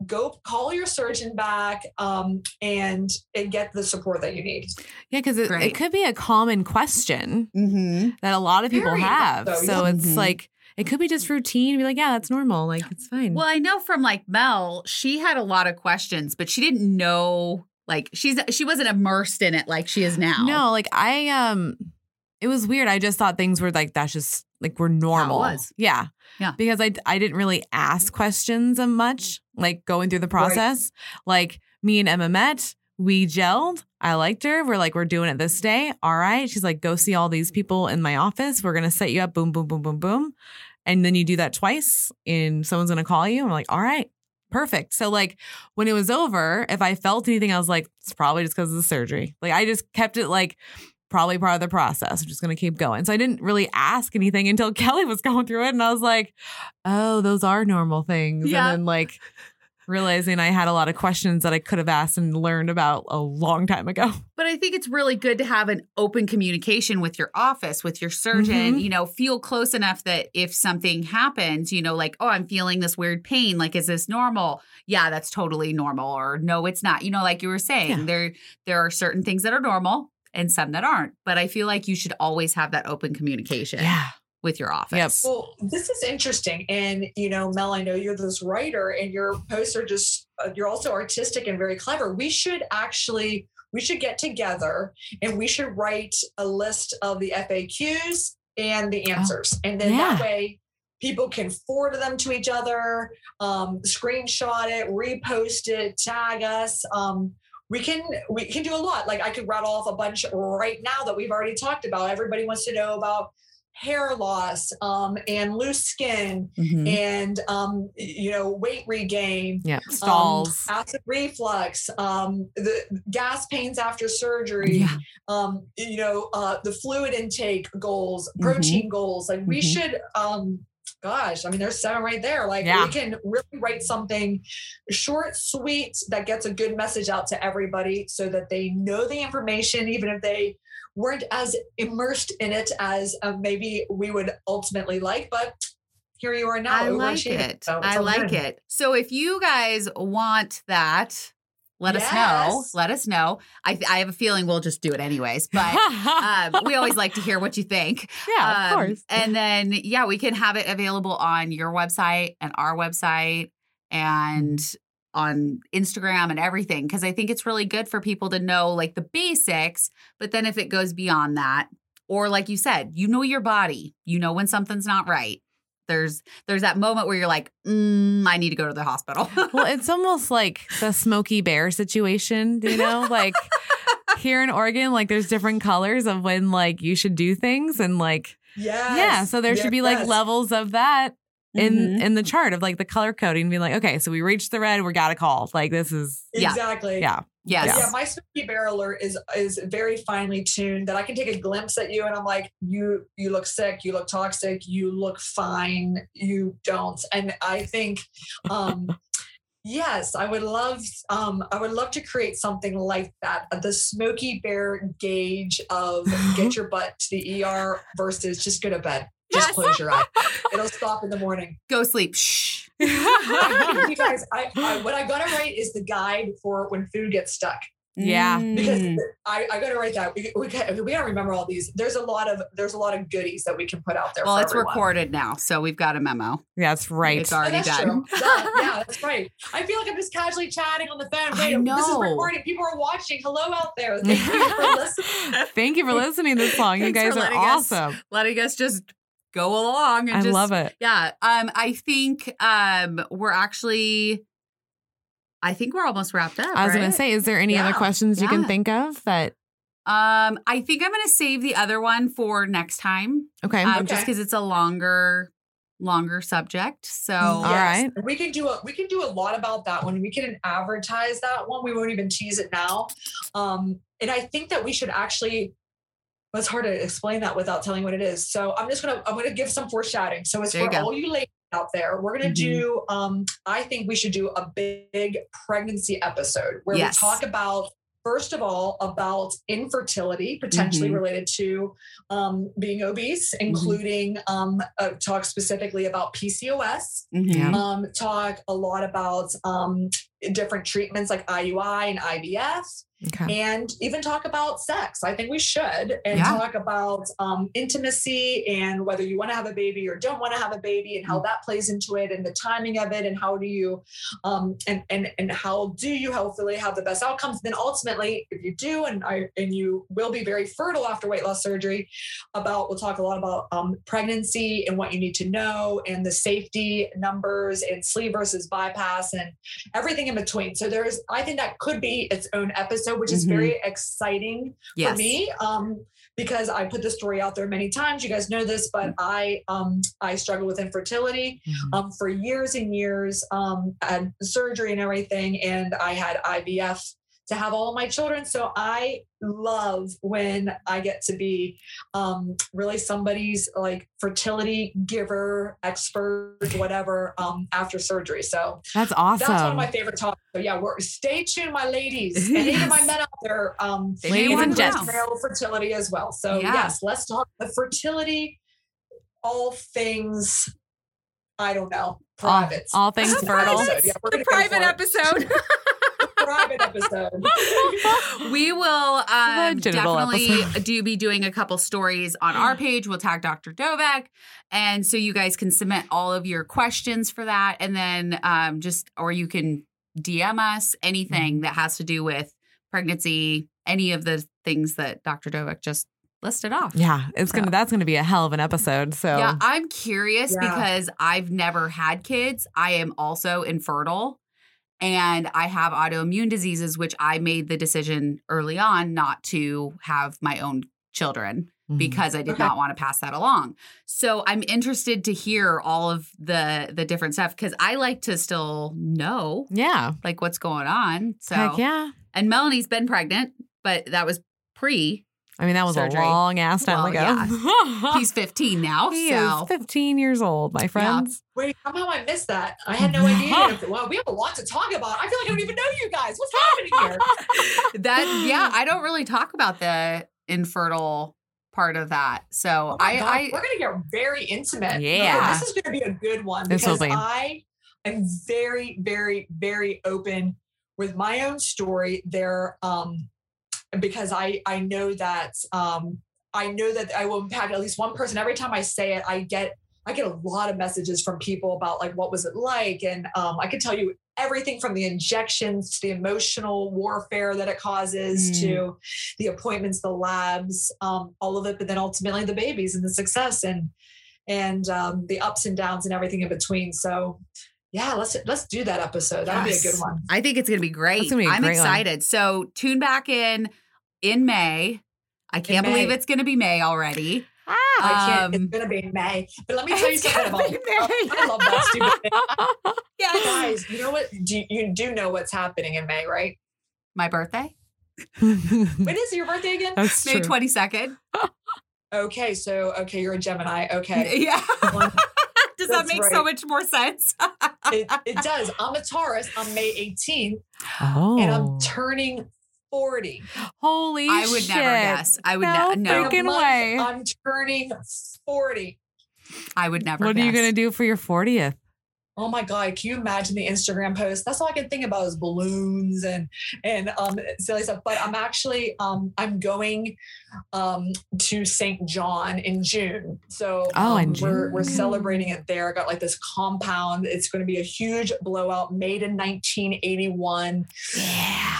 go call your surgeon back um, and and get the support that you need. Yeah, because it, it could be a common question Mm-hmm. that a lot of people Very have. so, So yeah. it's Mhm. like it could be just routine. Be like, yeah, that's normal. Like it's fine. Well, I know from like Mel, she had a lot of questions, but she didn't know like she's she wasn't immersed in it like she is now. No, like I um it was weird. I just thought things were like that's just like we're normal. was. Yeah. Yeah. Because I I didn't really ask questions of much like going through the process. Like me and Emma met, we gelled. I liked her. We're like, we're doing it this day. All right. She's like, go see all these people in my office. We're going to set you up. Boom, boom, boom, boom, boom. And then you do that twice and someone's going to call you. I'm like, all right, perfect. So, like, when it was over, if I felt anything, I was like, it's probably just because of the surgery. Like, I just kept it like, probably part of the process. I'm just going to keep going. So I didn't really ask anything until (laughs) Kellie was going through it. And I was like, oh, those are normal things. Yeah. And then, like, realizing I had a lot of questions that I could have asked and learned about a long time ago. (laughs) But I think it's really good to have an open communication with your office, with your surgeon, Mhm. you know, feel close enough that if something happens, you know, like, oh, I'm feeling this weird pain, like is this normal? Yeah, that's totally normal or no, it's not. You know, like you were saying, Yeah. there there are certain things that are normal and some that aren't. But I feel like you should always have that open communication with your office. Well, this is interesting. And, you know, Mel, I know you're this writer and your posts are just, uh, you're also artistic and very clever. We should actually, we should get together and we should write a list of the FAQs and the answers. and then that way, people can forward them to each other, um, screenshot it, repost it, tag us. Um, we can we can do a lot. Like I could rattle off a bunch right now that we've already talked about. Everybody wants to know about hair loss um, and loose skin Mhm. and um, you know weight regain Yeah. um, Stalls. acid reflux um, the gas pains after surgery Yeah. um, you know uh, the fluid intake goals Mhm. protein goals like we Mhm. should um, gosh i mean there's seven right there like Yeah. we can really write something short sweet that gets a good message out to everybody so that they know the information even if they weren't as immersed in it as uh, maybe we would ultimately like but here you are now I like overachieving. it. So I like good. it. So if you guys want that, let us know. Let us know. I I have a feeling we'll just do it anyways, but um, we always like to hear what you think. (laughs) yeah, of Um, course. And then yeah, we can have it available on your website and our website and on Instagram and everything because I think it's really good for people to know like the basics, but then if it goes beyond that or like you said, you know your body. You know when something's not right. There's there's that moment where you're like, mm, I need to go to the hospital. well, (laughs) it's almost like the Smokey Bear situation, you know? Like (laughs) here in Oregon, like there's different colors of when like you should do things and like yes. yeah, so there should be like Yes. levels of that in Mhm. in the chart of like the color coding be like, okay, so we reached the red, we got a call. Like this is Yeah. exactly yeah. Yes. Yeah, my Smokey Bear alert is is very finely tuned that I can take a glimpse at you and I'm like, you you look sick, you look toxic, you look fine, you don't. And I think um (laughs) yes, I would love um I would love to create something like that. uh, The Smokey Bear gauge of get your butt to the ER versus just go to bed. Just Yes. close your eyes. (laughs) It'll stop in the morning. Go sleep. Shh. (laughs) you guys, I, I what I gotta write is the guide for when food gets stuck. Yeah. because Mm. I, I got to write that. We, we, got, we got to remember all these. There's a lot of there's a lot of goodies that we can put out there. well, for it's everyone. recorded now, so we've got a memo. That's right. It's Oh, already that's done. true. (laughs) Yeah, that's right. I feel like I'm just casually chatting on the phone. I Wait, this is recording. People are watching. Hello out there. Thank you for (laughs) listening. Thank you for listening this long. You guys for are letting us- awesome. Letting us just go along and I just love it. Yeah. Um, I think um we're actually I think we're almost wrapped up. I was gonna say, is there any other Yeah. questions you can think of that Um, I think I'm gonna save the other one for next time. okay. Um, just because it's a longer, longer subject. So All right. We can do a we can do a lot about that one. We can advertise that one. We won't even tease it now. Um, and I think that we should actually. It's hard to explain that without telling what it is. So I'm just gonna I'm gonna give some foreshadowing. So it's There for go. all you ladies out there. We're gonna Mhm. do. Um, I think we should do a big pregnancy episode where Yes. we talk about first of all about infertility potentially Mhm. related to um, being obese, Mm-hmm. including um, uh, talk specifically about PCOS Mhm. Um, talk a lot about um, different treatments like IUI and IVF, Okay. and even talk about sex. I think we should, and Yeah. talk about um, intimacy and whether you want to have a baby or don't want to have a baby, and Mm. how that plays into it, and the timing of it, and how do you, um, and and and how do you hopefully have the best outcomes? Then ultimately, if you do, and I and you will be very fertile after weight loss surgery, about we'll talk a lot about um, pregnancy and what you need to know and the safety numbers and sleeve versus bypass and everything everything in between. So there's, I think that could be its own episode, which is Mhm. very exciting Yes. for me. Um, because I put the story out there many times. You guys know this, but I um I struggle with infertility um for years and years. Um had surgery and everything, and I had IVF to have all of my children. So I love when I get to be um really somebody's like fertility giver, expert, whatever, um after surgery. So That's awesome. that's one of my favorite topics. So yeah, we're stay tuned, my ladies. (laughs) Any of my men out there, um, They Ladies and want to gents. male fertility as well. So Yeah. yes, let's talk the fertility, all things. I don't know, private. all things (laughs) fertile. Episode. Yeah, The private episode. Private episode. (laughs) we will um, definitely episode. do be doing a couple stories on our page. We'll tag Dr. Dovec. And so you guys can submit all of your questions for that. And then um, just, or you can DM us anything that has to do with pregnancy, any of the things that Dr. Dovec just listed off. Yeah, it's gonna. That's gonna be a hell of an episode. So Yeah, I'm curious Yeah. because I've never had kids. I am also infertile and I have autoimmune diseases, which I made the decision early on not to have my own children Mhm. because I did Okay. not want to pass that along. So I'm interested to hear all of the the different stuff because I like to still know yeah, like what's going on. So heck yeah. and Melanie's been pregnant, but that was pre. I mean, that was Surgery. a long ass time Well, ago. (laughs) He's 15 now. he so is 15 years old, my friends. Wait, somehow I missed that. I had no idea. (laughs) well, we have a lot to talk about. I feel like I don't even know you guys. What's happening here? (laughs) that yeah i don't really talk about the infertile part of that so Oh i God, i we're gonna get very intimate. Yeah. this is gonna be a good one This will because be. I am very, very, very open with my own story there. Um, because I I know that um I know that I will impact at least one person every time I say it. I get I get a lot of messages from people about like what was it like, and um, I can tell you everything from the injections to the emotional warfare that it causes Mm. to the appointments, the labs, um, all of it, but then ultimately the babies and the success and and um, the ups and downs and everything in between. So yeah, let's let's do that episode. That'll be a good one. i think it's gonna be great That's gonna be a i'm great one. excited so tune back in in may i can't May. believe it's gonna be may already I can't. Um, it's gonna be May. But let me tell you something about. May. I love that stupid thing. (laughs) yes Guys, you know what? Do, you do know what's happening in May, right? my birthday When is your birthday again? That's may 22nd Okay, so okay, you're a Gemini. Okay, (laughs) yeah Well, does that That's make so much more sense it, it does. I'm a Taurus. I'm May 18th, Oh, and I'm oh. turning 40. holy i would shit. never guess i would No ne- no freaking month, way. I'm turning 40. i would never What are you gonna do for your 40th? Oh my God, can you imagine the Instagram post? That's all I can think about is balloons and and um silly stuff. But I'm actually um I'm going um to St. John in June. So Oh, um, in we're we're June. celebrating it there. I got like this compound. It's going to be a huge blowout made in 1981. yeah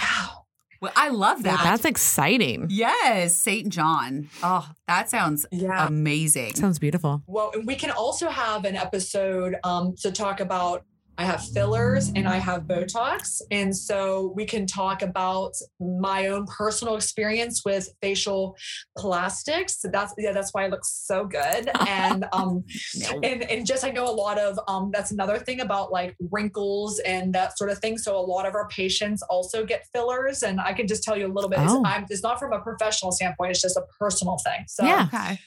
well i love that That's exciting. Yes, St. John. Oh, that sounds Yeah. amazing. Sounds beautiful. Well, and we can also have an episode um, to talk about. I have fillers and I have Botox. And so we can talk about my own personal experience with facial plastics. So that's yeah, that's why it looks so good. (laughs) And um No. and, and just I know a lot of um that's another thing about like wrinkles and that sort of thing. So a lot of our patients also get fillers. And I can just tell you a little bit. It's, Oh. I'm, it's not from a professional standpoint, it's just a personal thing. So Yeah. Okay.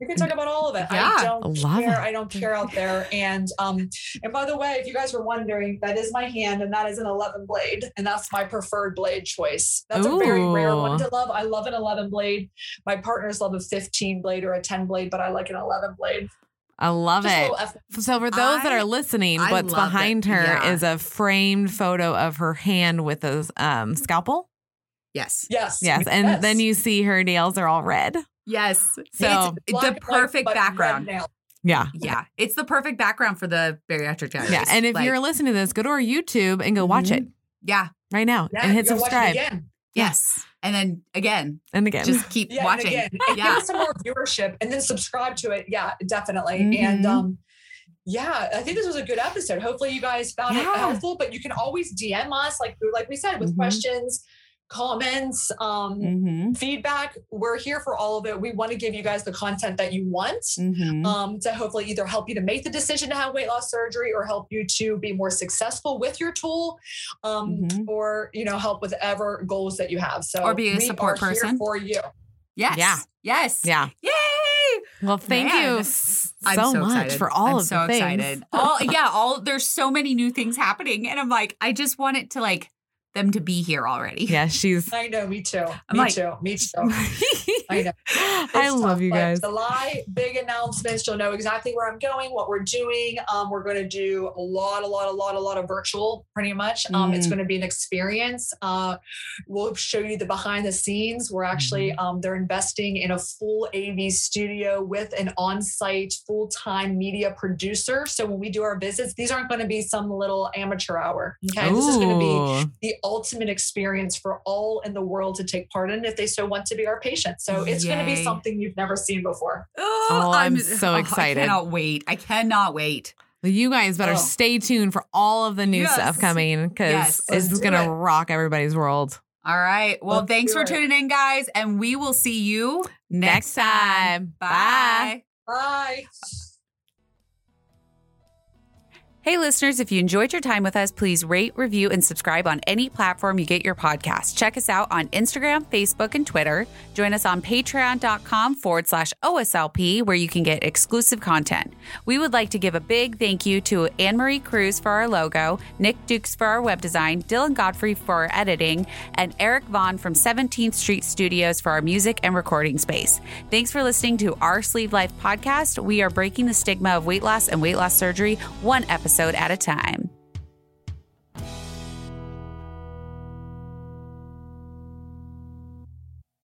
We can talk about all of it. Yeah, I don't love care. it. I don't care out there. And um, and by the way, if you guys were wondering, that is my hand, and that is an 11 blade, and that's my preferred blade choice. That's a very rare one Ooh. to love. I love an 11 blade. My partners love a 15 blade or a 10 blade, but I like an 11 blade. I love Just it. F- So for those that are listening, I what's love it. behind her is a framed photo of her hand with a um, scalpel. Yes. yes. Yes, and yes. then you see her nails are all red. Yes. So- it's the and white, perfect but background. Yeah. Yeah. It's the perfect background for the bariatric diaries. Yeah. And if Like, you're listening to this, go to our YouTube and go watch it yeah. right now Yeah, and hit go watch it subscribe. again. Yes. And then again, And again. just keep Yeah, watching. and again, and give Yeah. some more viewership, and then subscribe to it. Yeah, definitely. Mhm. And um, yeah, I think this was a good episode. Hopefully, you guys found Yeah. it helpful. But you can always DM us, like like we said, with Mhm. questions, comments, um, Mm-hmm. feedback. We're here for all of it. We want to give you guys the content that you want. Mm-hmm. Um, to hopefully either help you to make the decision to have weight loss surgery or help you to be more successful with your tool um, Mhm. or you know help with ever goals that you have so Or be a we support are here person. for you Yes. Yeah. Yes. Yeah. Yay! Well, thank Man. you s- I'm so, so, much excited. for all I'm of so the things. excited. All yeah, all there's so many new things happening, and I'm like, I just want it to like them to be here already. Yeah, she's. i know me too I'm me like- too me too (laughs) I know. (laughs) I It's love you but guys. July, big announcements. You'll know exactly where I'm going, what we're doing. Um, we're going to do a lot, a lot, a lot, a lot of virtual, pretty much. Um, It's Mm. going to be an experience. Uh, we'll show you the behind the scenes. We're actually, Mm-hmm. um, they're investing in a full AV studio with an on-site full-time media producer. So when we do our visits, these aren't going to be some little amateur hour. Okay, this is going to be the ultimate experience for all in the world to take part in if they so want to be our patients. So it's going to be something you've never seen before. Oh, oh I'm so oh, excited. I cannot wait. I cannot wait. Well, you guys better Oh. stay tuned for all of the new Yes. stuff coming because Yes. this is going to it. rock everybody's world. All right. Well, Let's thanks for it. tuning in, guys, and we will see you Next time. Bye. Bye. Hey, listeners, if you enjoyed your time with us, please rate, review, and subscribe on any platform you get your podcast. Check us out on Instagram, Facebook, and Twitter. Join us on patreon.com forward slash OSLP, where you can get exclusive content. We would like to give a big thank you to Anne Marie Cruz for our logo, Nick Dukes for our web design, Dylan Godfrey for our editing, and Eric Vaughn from 17th Street Studios for our music and recording space. Thanks for listening to our Sleeved Life podcast. We are breaking the stigma of weight loss and weight loss surgery one episode at a time.